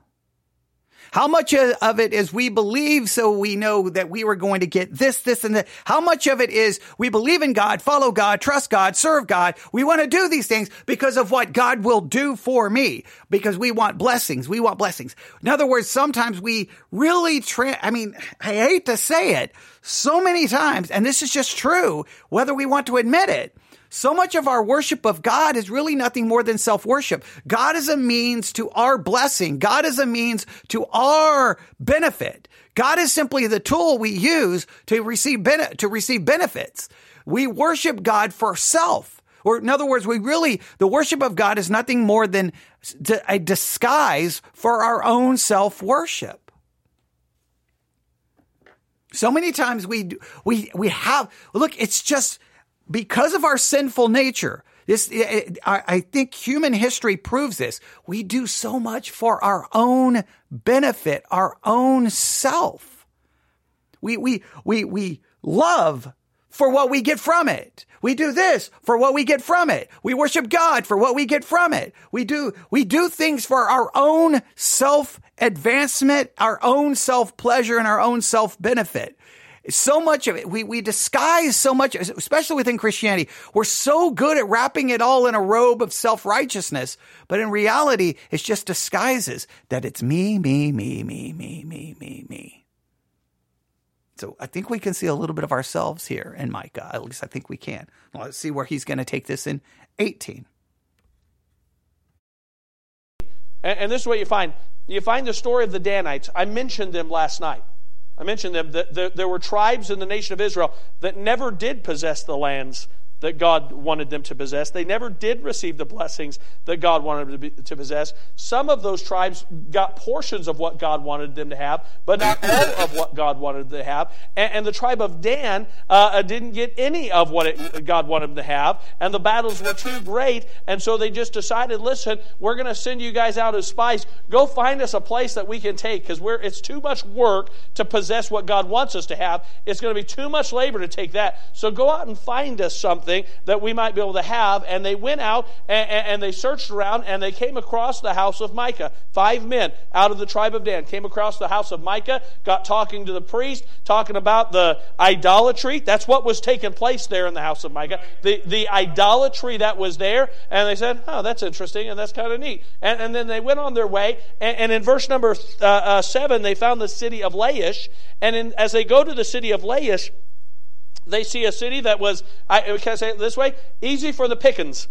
how much of it is we believe so we know that we were going to get this, this, and that? How much of it is we believe in God, follow God, trust God, serve God. We want to do these things because of what God will do for me, because we want blessings. We want blessings. In other words, sometimes we really, tra- I mean, I hate to say it so many times, and this is just true, whether we want to admit it so much of our worship of God is really nothing more than self worship. God is a means to our blessing. God is a means to our benefit. God is simply the tool we use to receive bene- to receive benefits. We worship God for self. Or in other words, we really, the worship of God is nothing more than a disguise for our own self worship. So many times we, we, we have, look, it's just, because of our sinful nature, this, eh, eh, I think human history proves this. We do so much for our own benefit, our own self. We, we, we, we love for what we get from it. We do this for what we get from it. We worship God for what we get from it. We do, we do things for our own self advancement, our own self pleasure, and our own self benefit so much of it, we, we disguise so much, especially within Christianity. We're so good at wrapping it all in a robe of self righteousness, but in reality, it's just disguises that it's me, me, me, me, me, me, me, me. So I think we can see a little bit of ourselves here in Micah. At least I think we can. Let's see where he's going to take this in 18. And, and this is what you find. You find the story of the Danites. I mentioned them last night. I mentioned them that there were tribes in the nation of Israel that never did possess the lands that God wanted them to possess. They never did receive the blessings that God wanted them to, be, to, possess. Some of those tribes got portions of what God wanted them to have, but not all of what God wanted them to have. And, and the tribe of Dan uh, uh, didn't get any of what it, God wanted them to have, and the battles were too great, and so they just decided, listen, we're going to send you guys out as spies. Go find us a place that we can take, because it's too much work to possess what God wants us to have. It's going to be too much labor to take that. So go out and find us something something that we might be able to have. And they went out and, and they searched around and they came across the house of Micah. Five men out of the tribe of Dan came across the house of Micah, got talking to the priest, talking about the idolatry. That's what was taking place there in the house of Micah. The, the idolatry that was there. And they said, oh, that's interesting and that's kind of neat. And, and then they went on their way. And, and in verse number uh, uh, seven, they found the city of Laish. And in, as they go to the city of Laish, they see a city that was, I, can I say it this way? Easy for the pickings.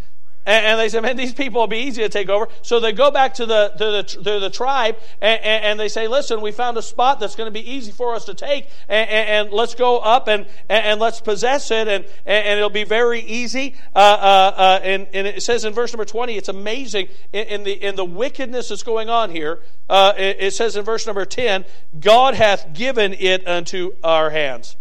And, and, they say, man, these people will be easy to take over. So they go back to the, to the, to the tribe and, and, they say, listen, we found a spot that's going to be easy for us to take and, and let's go up and, and, let's possess it and, and it'll be very easy. Uh, uh, uh, and, and it says in verse number 20, it's amazing in, in the, in the wickedness that's going on here. Uh, it, it says in verse number 10, God hath given it unto our hands.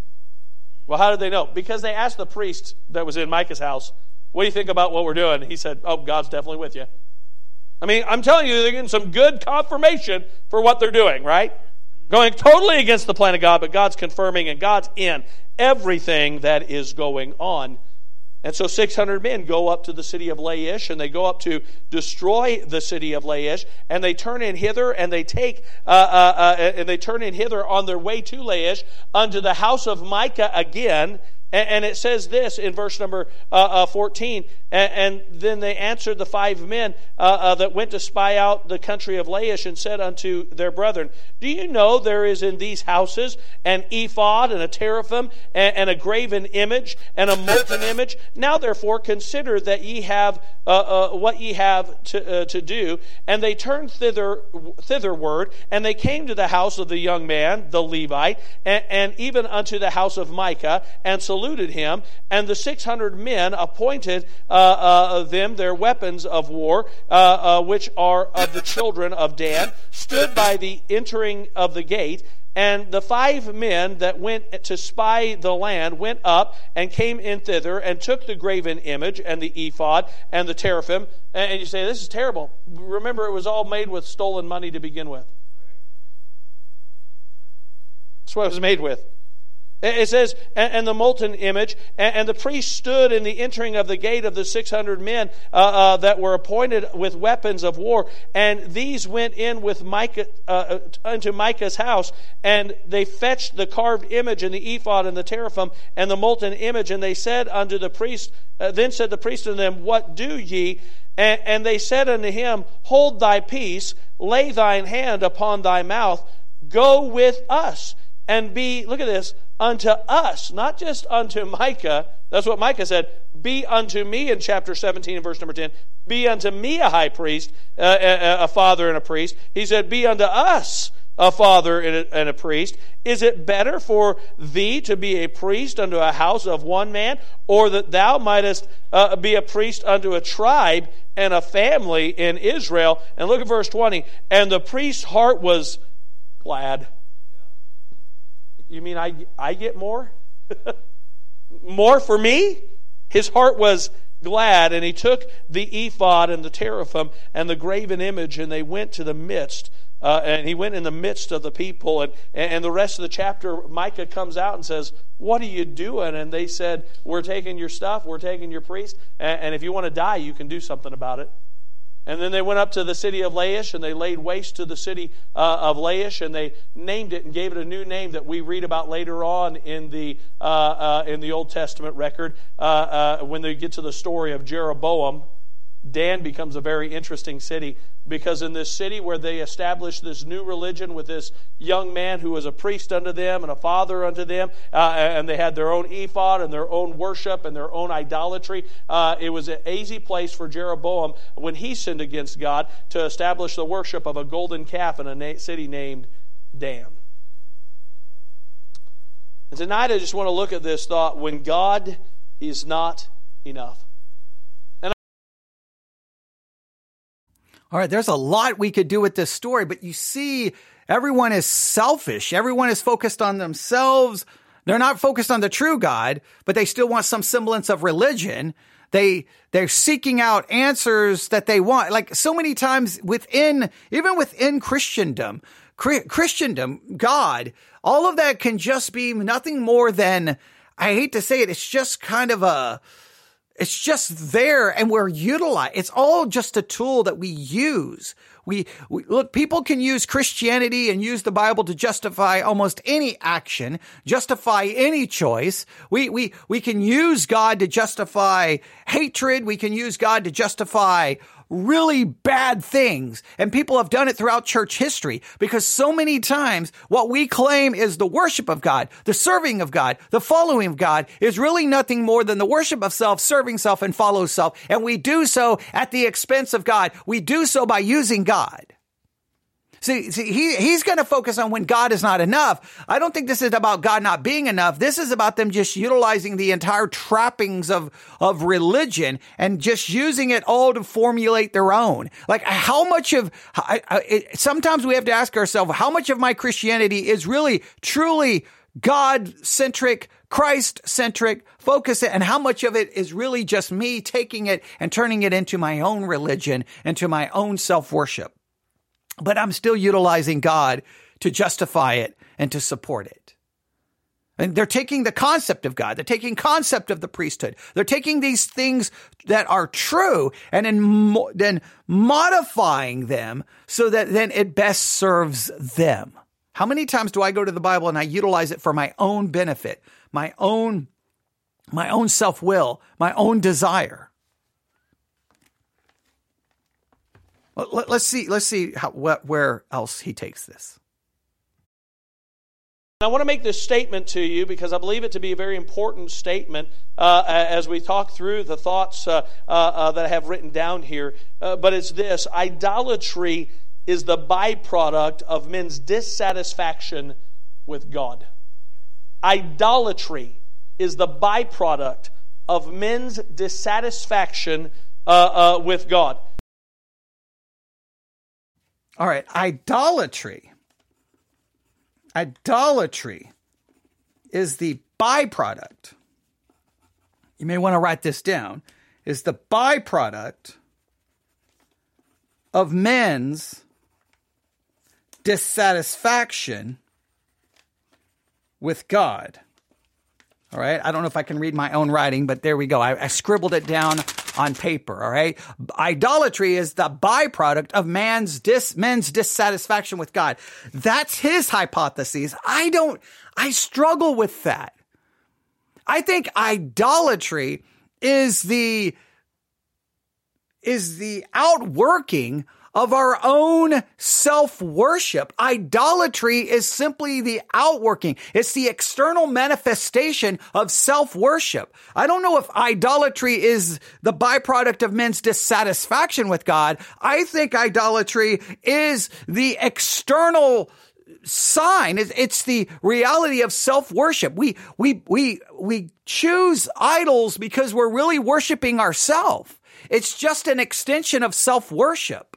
Well, how did they know? Because they asked the priest that was in Micah's house, What do you think about what we're doing? He said, Oh, God's definitely with you. I mean, I'm telling you, they're getting some good confirmation for what they're doing, right? Going totally against the plan of God, but God's confirming and God's in everything that is going on and so 600 men go up to the city of Laish and they go up to destroy the city of Laish and they turn in hither and they take, uh, uh, uh, and they turn in hither on their way to Laish unto the house of Micah again and, it says this in verse number uh, uh, 14 and, then they answered the five men uh, uh, that went to spy out the country of Laish and said unto their brethren, Do you know there is in these houses an ephod and a teraphim and, a graven image and a molten image? Now therefore consider that ye have uh, uh, what ye have to, to do. And they turned thither, thitherward, and they came to the house of the young man, the Levite, and, and even unto the house of Micah, and saluted saluted him, and the 600 men appointed uh, uh, them their weapons of war, uh, uh, which are of the children of Dan, stood by the entering of the gate. And the five men that went to spy the land went up and came in thither and took the graven image and the ephod and the teraphim. And you say, This is terrible. Remember, it was all made with stolen money to begin with. That's what it was made with. It says, and the molten image, and the priest stood in the entering of the gate of the 600 men uh, uh, that were appointed with weapons of war. And these went in with Micah, uh, uh, into Micah's house, and they fetched the carved image and the ephod and the teraphim and the molten image. And they said unto the priest, uh, then said the priest unto them, What do ye? And, and they said unto him, Hold thy peace, lay thine hand upon thy mouth, go with us and be, look at this, unto us, not just unto Micah. That's what Micah said. Be unto me in chapter 17 and verse number 10. Be unto me a high priest, uh, a, a, father and a priest. He said, Be unto us a father and a, and a, priest. Is it better for thee to be a priest unto a house of one man, or that thou mightest uh, be a priest unto a tribe and a family in Israel? And look at verse 20. And the priest's heart was glad you mean I, I get more? (laughs) more for me? His heart was glad, and he took the ephod and the teraphim and the graven image, and they went to the midst. Uh, and he went in the midst of the people. And, and the rest of the chapter, Micah comes out and says, What are you doing? And they said, We're taking your stuff, we're taking your priest, and, and if you want to die, you can do something about it. And then they went up to the city of Laish and they laid waste to the city uh, of Laish and they named it and gave it a new name that we read about later on in the, uh, uh, in the Old Testament record uh, uh, when they get to the story of Jeroboam. Dan becomes a very interesting city because in this city where they established this new religion with this young man who was a priest unto them and a father unto them, uh, and they had their own ephod and their own worship and their own idolatry, uh, it was an easy place for Jeroboam when he sinned against God to establish the worship of a golden calf in a na- city named Dan. And tonight I just want to look at this thought when God is not enough. All right, there's a lot we could do with this story, but you see, everyone is selfish. Everyone is focused on themselves. They're not focused on the true God, but they still want some semblance of religion. They, they're seeking out answers that they want. Like so many times within, even within Christendom, Christendom, God, all of that can just be nothing more than, I hate to say it, it's just kind of a, it's just there and we're utilizing. It's all just a tool that we use. We, we, look, people can use Christianity and use the Bible to justify almost any action, justify any choice. We, we, we can use God to justify hatred. We can use God to justify really bad things. And people have done it throughout church history because so many times what we claim is the worship of God, the serving of God, the following of God is really nothing more than the worship of self, serving self and follow self. And we do so at the expense of God. We do so by using God. See, see he, he's going to focus on when God is not enough. I don't think this is about God not being enough. This is about them just utilizing the entire trappings of, of religion and just using it all to formulate their own. Like how much of, I, I, it, sometimes we have to ask ourselves, how much of my Christianity is really, truly God centric, Christ centric focus and how much of it is really just me taking it and turning it into my own religion, into my own self worship but I'm still utilizing God to justify it and to support it. And they're taking the concept of God. They're taking concept of the priesthood. They're taking these things that are true and then, mo- then modifying them so that then it best serves them. How many times do I go to the Bible and I utilize it for my own benefit, my own, my own self will, my own desire? Let, us see. Let's see how, where else he takes this. I want to make this statement to you because I believe it to be a very important statement uh, as we talk through the thoughts uh, uh, uh that I have written down here. Uh, but it's this idolatry is the byproduct of men's dissatisfaction with God. Idolatry is the byproduct of men's dissatisfaction uh, with God. All right, idolatry. Idolatry is the byproduct. You may want to write this down. Is the byproduct of men's dissatisfaction with God. All right. I don't know if I can read my own writing, but there we go. I, I scribbled it down on paper. All right. Idolatry is the byproduct of man's dis, men's dissatisfaction with God. That's his hypothesis. I don't, I struggle with that. I think idolatry is the, is the outworking of our own self worship. Idolatry is simply the outworking. It's the external manifestation of self worship. I don't know if idolatry is the byproduct of men's dissatisfaction with God. I think idolatry is the external sign. It's the reality of self worship. We, we, we, we choose idols because we're really worshiping ourselves. It's just an extension of self worship.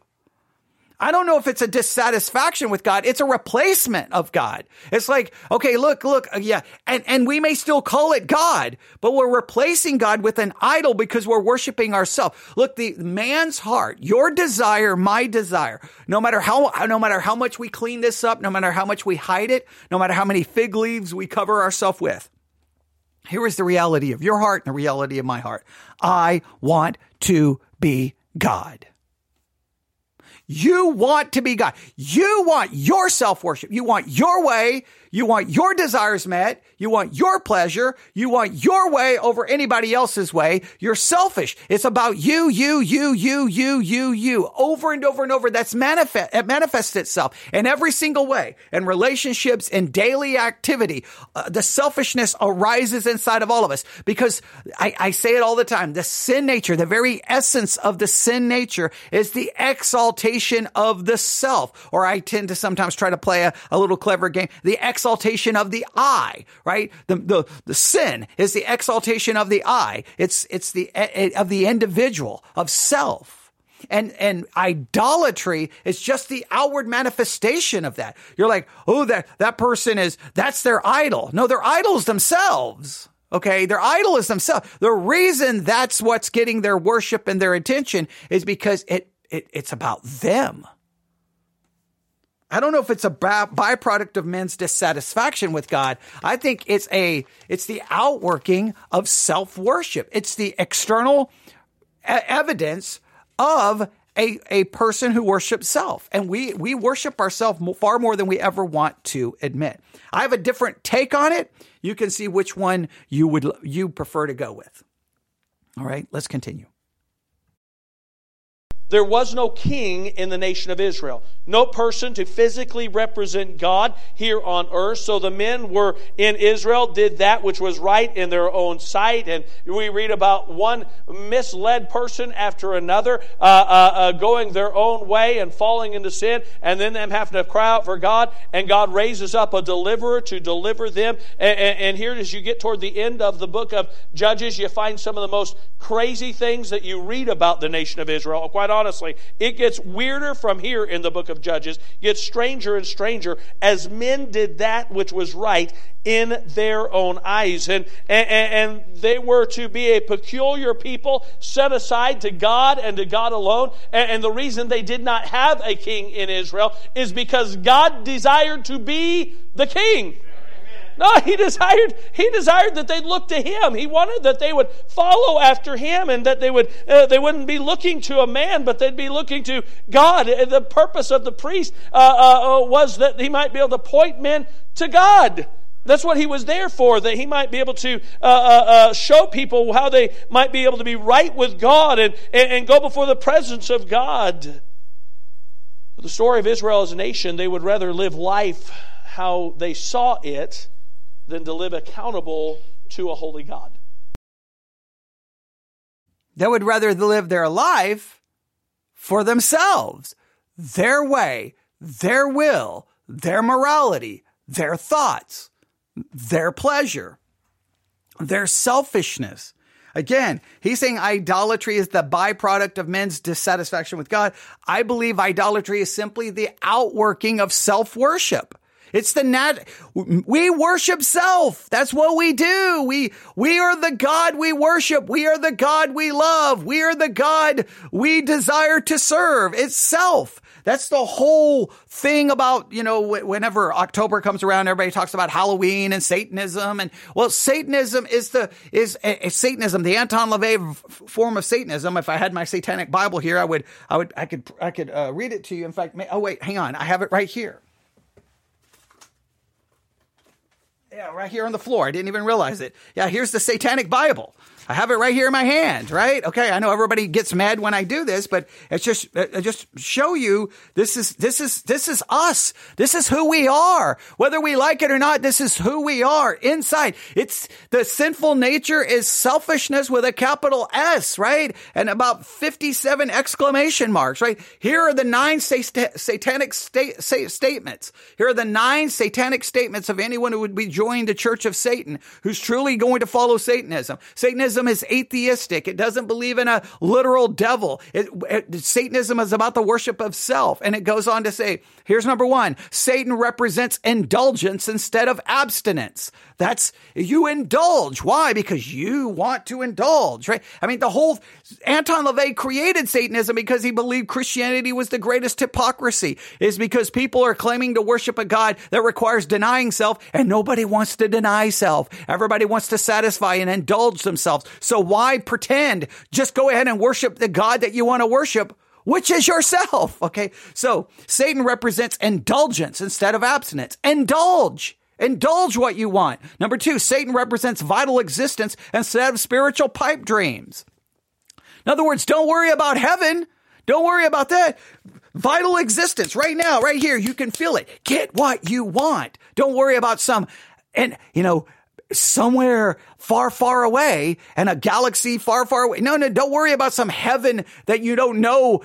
I don't know if it's a dissatisfaction with God. It's a replacement of God. It's like, okay, look, look, uh, yeah. And, and we may still call it God, but we're replacing God with an idol because we're worshiping ourselves. Look, the man's heart, your desire, my desire, no matter how, no matter how much we clean this up, no matter how much we hide it, no matter how many fig leaves we cover ourselves with. Here is the reality of your heart and the reality of my heart. I want to be God. You want to be God. You want your self worship. You want your way. You want your desires met. You want your pleasure. You want your way over anybody else's way. You're selfish. It's about you, you, you, you, you, you, you. Over and over and over. That's manifest, it manifests itself in every single way. In relationships, in daily activity, uh, the selfishness arises inside of all of us because I, I say it all the time. The sin nature, the very essence of the sin nature is the exaltation of the self. Or I tend to sometimes try to play a, a little clever game. The exaltation of the I, right? The, the, the sin is the exaltation of the I. It's, it's the, eh, eh, of the individual, of self. And, and idolatry is just the outward manifestation of that. You're like, oh, that, that person is, that's their idol. No, they're idols themselves. Okay. Their idol is themselves. The reason that's what's getting their worship and their attention is because it, it it's about them. I don't know if it's a byproduct of men's dissatisfaction with God. I think it's a, it's the outworking of self worship. It's the external evidence of a, a person who worships self. And we, we worship ourselves far more than we ever want to admit. I have a different take on it. You can see which one you would, you prefer to go with. All right, let's continue. There was no king in the nation of Israel, no person to physically represent God here on earth. So the men were in Israel, did that which was right in their own sight. And we read about one misled person after another uh, uh, uh, going their own way and falling into sin, and then them having to cry out for God. And God raises up a deliverer to deliver them. And, and, and here, as you get toward the end of the book of Judges, you find some of the most crazy things that you read about the nation of Israel. Quite honestly. It gets weirder from here in the book of Judges, gets stranger and stranger as men did that which was right in their own eyes. And, and, and they were to be a peculiar people set aside to God and to God alone. And, and the reason they did not have a king in Israel is because God desired to be the king. No, he desired he desired that they'd look to him. He wanted that they would follow after him and that they would uh, they wouldn't be looking to a man, but they'd be looking to God. The purpose of the priest uh, uh, uh, was that he might be able to point men to God. That's what he was there for, that he might be able to uh, uh, uh, show people how they might be able to be right with God and, and, and go before the presence of God. But the story of Israel as a nation, they would rather live life how they saw it than to live accountable to a holy God. They would rather live their life for themselves, their way, their will, their morality, their thoughts, their pleasure, their selfishness. Again, he's saying idolatry is the byproduct of men's dissatisfaction with God. I believe idolatry is simply the outworking of self worship. It's the nat, we worship self. That's what we do. We, we are the God we worship. We are the God we love. We are the God we desire to serve. It's self. That's the whole thing about, you know, whenever October comes around, everybody talks about Halloween and Satanism. And well, Satanism is the, is a, a Satanism, the Anton LaVey form of Satanism. If I had my satanic Bible here, I would, I would, I could, I could uh, read it to you. In fact, oh wait, hang on. I have it right here. Yeah, right here on the floor. I didn't even realize it. Yeah, here's the Satanic Bible. I have it right here in my hand, right? Okay, I know everybody gets mad when I do this, but it's just I just show you this is this is this is us. This is who we are. Whether we like it or not, this is who we are inside. It's the sinful nature is selfishness with a capital S, right? And about 57 exclamation marks, right? Here are the nine satanic state, statements. Here are the nine satanic statements of anyone who would be joining the church of Satan, who's truly going to follow Satanism. Satanism Satanism is atheistic. It doesn't believe in a literal devil. It, it, Satanism is about the worship of self. And it goes on to say, here's number one Satan represents indulgence instead of abstinence. That's you indulge. Why? Because you want to indulge, right? I mean, the whole Anton LaVey created Satanism because he believed Christianity was the greatest hypocrisy. Is because people are claiming to worship a God that requires denying self, and nobody wants to deny self. Everybody wants to satisfy and indulge themselves. So why pretend? Just go ahead and worship the God that you want to worship which is yourself. Okay. So Satan represents indulgence instead of abstinence. Indulge. Indulge what you want. Number two, Satan represents vital existence instead of spiritual pipe dreams. In other words, don't worry about heaven. Don't worry about that. Vital existence right now, right here. You can feel it. Get what you want. Don't worry about some, and you know, somewhere far, far away and a galaxy far, far away. No, no, don't worry about some heaven that you don't know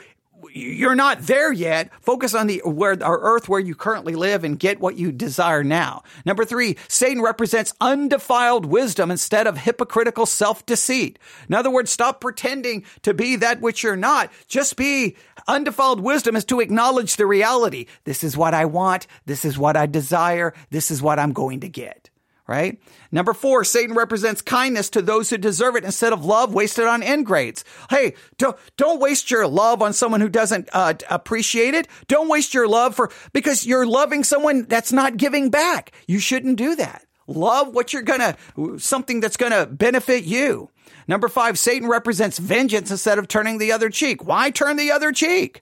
you're not there yet. Focus on the where our earth where you currently live and get what you desire now. Number three, Satan represents undefiled wisdom instead of hypocritical self-deceit. In other words, stop pretending to be that which you're not. Just be undefiled wisdom is to acknowledge the reality. This is what I want. This is what I desire. This is what I'm going to get right? Number four, Satan represents kindness to those who deserve it instead of love wasted on ingrates. Hey, don't, don't waste your love on someone who doesn't uh, appreciate it. Don't waste your love for, because you're loving someone that's not giving back. You shouldn't do that. Love what you're gonna, something that's gonna benefit you. Number five, Satan represents vengeance instead of turning the other cheek. Why turn the other cheek?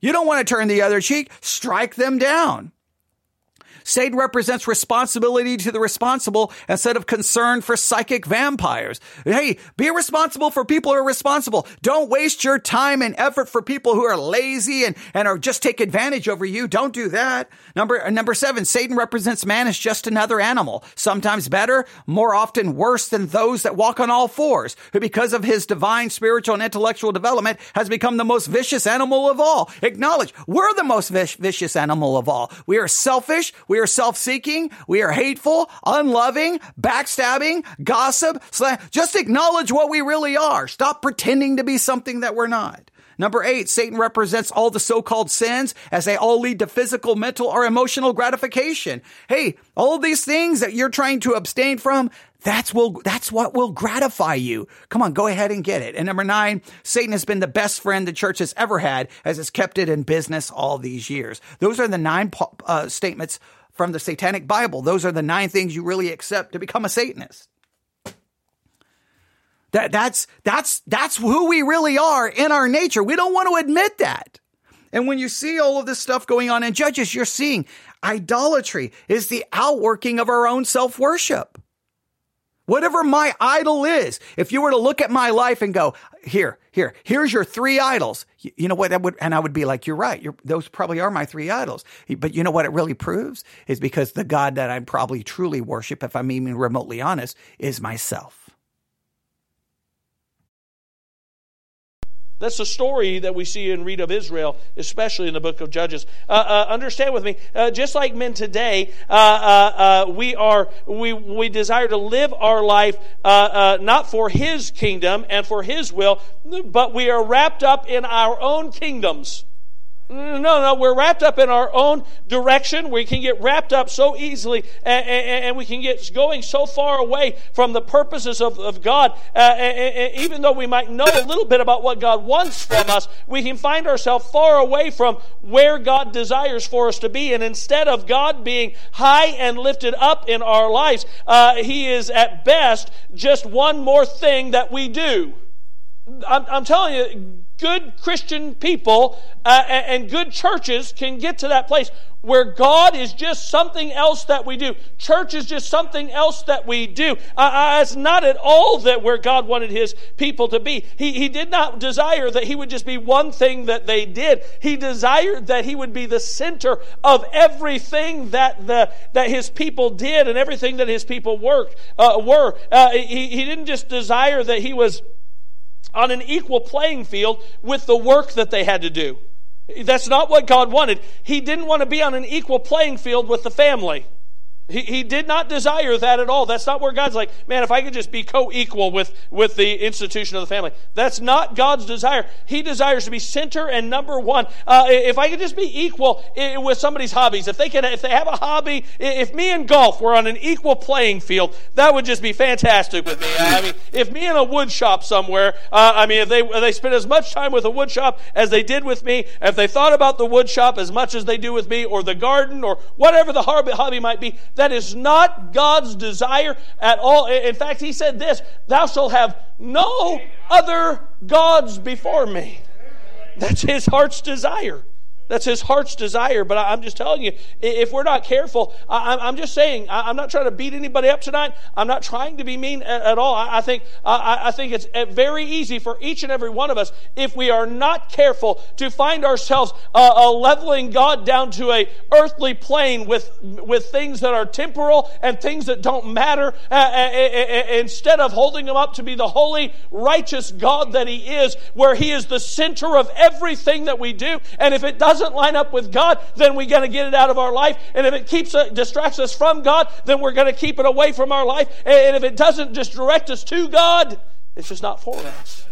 You don't want to turn the other cheek. Strike them down. Satan represents responsibility to the responsible instead of concern for psychic vampires. Hey, be responsible for people who are responsible. Don't waste your time and effort for people who are lazy and, and are just take advantage over you. Don't do that. Number, uh, number seven, Satan represents man as just another animal, sometimes better, more often worse than those that walk on all fours, who because of his divine spiritual and intellectual development has become the most vicious animal of all. Acknowledge we're the most vicious animal of all. We are selfish. We are self-seeking. We are hateful, unloving, backstabbing, gossip. Just acknowledge what we really are. Stop pretending to be something that we're not. Number eight, Satan represents all the so-called sins as they all lead to physical, mental, or emotional gratification. Hey, all these things that you're trying to abstain from, that's will that's what will gratify you. Come on, go ahead and get it. And number nine, Satan has been the best friend the church has ever had, as it's kept it in business all these years. Those are the nine uh, statements from the Satanic Bible. Those are the nine things you really accept to become a Satanist. That, that's, that's, that's who we really are in our nature. We don't want to admit that. And when you see all of this stuff going on in Judges, you're seeing idolatry is the outworking of our own self worship. Whatever my idol is, if you were to look at my life and go, here, here, here's your three idols. You, you know what? That would, and I would be like, you're right. You're, those probably are my three idols. But you know what it really proves is because the God that I probably truly worship, if I'm even remotely honest, is myself. That's the story that we see and read of Israel, especially in the book of Judges. Uh, uh, understand with me, uh, just like men today, uh, uh, uh, we are we we desire to live our life not for His kingdom and for His will, but we are wrapped up in our own kingdoms. No, no, we're wrapped up in our own direction. We can get wrapped up so easily and, and, and we can get going so far away from the purposes of, of God. Uh, and, even though we might know a little bit about what God wants from us, we can find ourselves far away from where God desires for us to be. And instead of God being high and lifted up in our lives, uh, He is at best just one more thing that we do. I'm, I'm telling you, good Christian people uh, and good churches can get to that place where God is just something else that we do. Church is just something else that we do. Uh, uh, it's not at all that where God wanted His people to be. He, he did not desire that He would just be one thing that they did. He desired that He would be the center of everything that the that His people did and everything that His people worked uh, were. Uh, he, he didn't just desire that He was on an equal playing field with the work that they had to do. That's not what God wanted. He didn't want to be on an equal playing field with the family. He, he did not desire that at all. That's not where God's like, man, if I could just be co equal with, with the institution of the family. That's not God's desire. He desires to be center and number one. Uh, if I could just be equal with somebody's hobbies, if they, can, if they have a hobby, if me and golf were on an equal playing field, that would just be fantastic with me. I mean, if me and a wood shop somewhere, uh, I mean, if they, if they spent as much time with a wood shop as they did with me, if they thought about the wood shop as much as they do with me, or the garden, or whatever the hobby might be, that is not God's desire at all. In fact, he said this Thou shalt have no other gods before me. That's his heart's desire. That's his heart's desire. But I'm just telling you, if we're not careful, I'm just saying, I'm not trying to beat anybody up tonight. I'm not trying to be mean at all. I think, I think it's uh, very easy for each and every one of us, if we are not careful, to find ourselves uh, uh, leveling God down to a earthly plane with, with things that are temporal and things that don't matter, uh instead of holding him up to be the holy, righteous God that he is, where he is the center of everything that we do. And if it doesn't doesn't line up with God, then we're going to get it out of our life. And if it keeps uh, distracts us from God, then we're going to keep it away from our life. And if it doesn't just direct us to God, it's just not for us.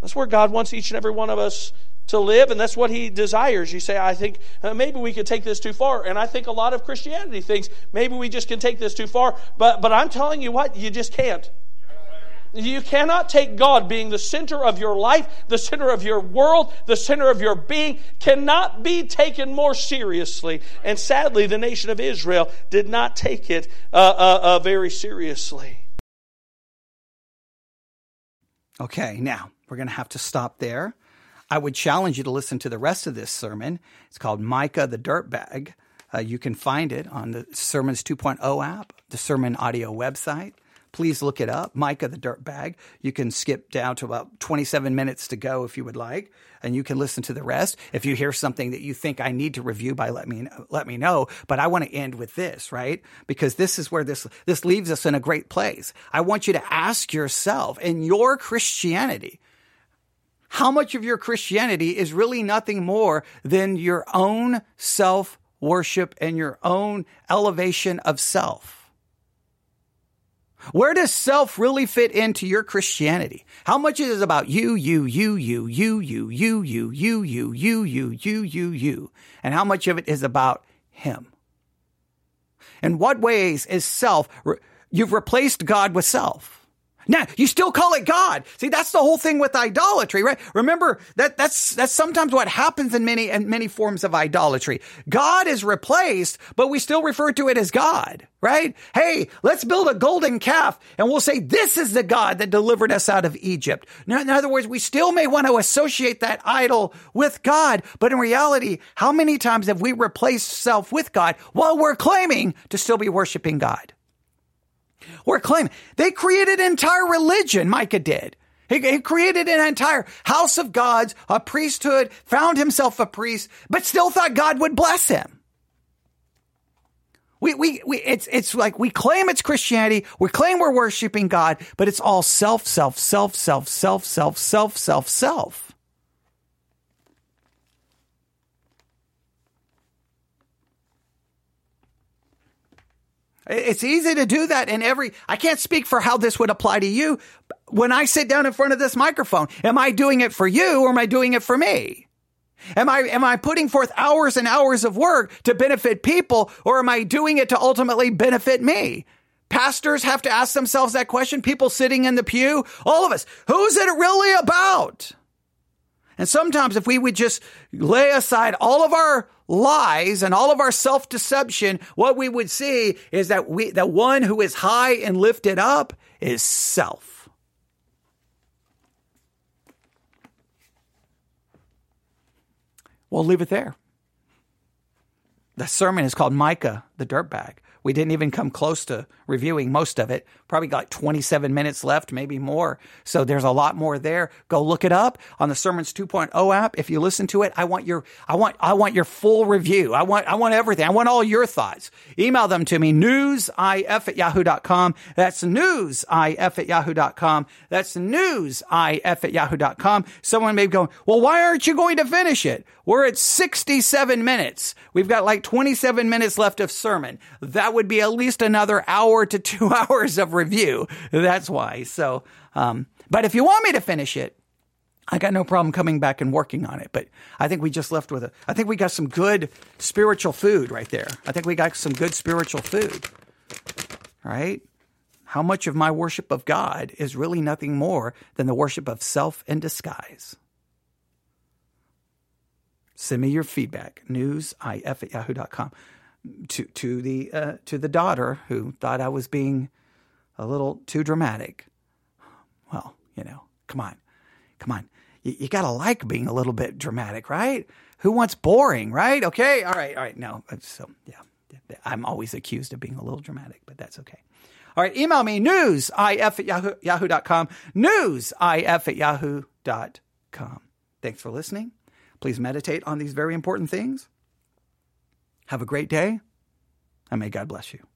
That's where God wants each and every one of us to live, and that's what He desires. You say, I think uh, maybe we could take this too far, and I think a lot of Christianity thinks maybe we just can take this too far. But but I'm telling you what, you just can't. You cannot take God being the center of your life, the center of your world, the center of your being, cannot be taken more seriously. And sadly, the nation of Israel did not take it uh, uh, uh, very seriously. Okay, now we're going to have to stop there. I would challenge you to listen to the rest of this sermon. It's called Micah the Dirtbag. Uh, you can find it on the Sermons 2.0 app, the Sermon Audio website please look it up. Micah the Dirt Bag. You can skip down to about 27 minutes to go if you would like, and you can listen to the rest. If you hear something that you think I need to review by let me let me know. But I want to end with this, right? Because this is where this this leaves us in a great place. I want you to ask yourself in your Christianity, how much of your Christianity is really nothing more than your own self worship and your own elevation of self? Where does self really fit into your Christianity? How much is it about you, you, you, you, you, you, you, you, you, you, you, you, you, you, you, and how much of it is about Him? In what ways is self, you've replaced God with self? Now, you still call it God. See, that's the whole thing with idolatry, right? Remember that that's that's sometimes what happens in many and many forms of idolatry. God is replaced, but we still refer to it as God, right? Hey, let's build a golden calf and we'll say this is the God that delivered us out of Egypt. Now, in other words, we still may want to associate that idol with God, but in reality, how many times have we replaced self with God while we're claiming to still be worshiping God? We're claiming they created an entire religion, Micah did. He, he, created an entire house of gods, a priesthood, found himself a priest, but still thought God would bless him. We, we, we, it's, it's like we claim it's Christianity. We claim we're worshiping God, but it's all self, self, self, self, self, self, self, self, self. It's easy to do that in every, I can't speak for how this would apply to you. When I sit down in front of this microphone, am I doing it for you or am I doing it for me? Am I, am I putting forth hours and hours of work to benefit people or am I doing it to ultimately benefit me? Pastors have to ask themselves that question. People sitting in the pew, all of us, who's it really about? And sometimes if we would just lay aside all of our lies and all of our self-deception, what we would see is that we, the one who is high and lifted up is self. We'll leave it there. The sermon is called Micah, the dirtbag. We didn't even come close to reviewing most of it. Probably got 27 minutes left, maybe more. So there's a lot more there. Go look it up on the Sermons 2.0 app. If you listen to it, I want your, I want, I want your full review. I want, I want everything. I want all your thoughts. Email them to me, newsif at yahoo.com. That's newsif at yahoo.com. That's newsif at yahoo.com. Someone may be going, well, why aren't you going to finish it? We're at 67 minutes. We've got like 27 minutes left of sermon. That would be at least another hour to two (laughs) hours of review. That's why. So, um, but if you want me to finish it, I got no problem coming back and working on it. But I think we just left with a, I think we got some good spiritual food right there. I think we got some good spiritual food. Right? How much of my worship of God is really nothing more than the worship of self in disguise? Send me your feedback. Newsif at yahoo.com to to the uh, to the daughter who thought I was being a little too dramatic. Well, you know, come on, come on. you, you got to like being a little bit dramatic, right? Who wants boring, right? Okay. All right. All right. No. So, yeah. I'm always accused of being a little dramatic, but that's okay. All right. Email me newsif at yahoo, yahoo.com. Newsif at yahoo.com. Thanks for listening. Please meditate on these very important things. Have a great day, and may God bless you.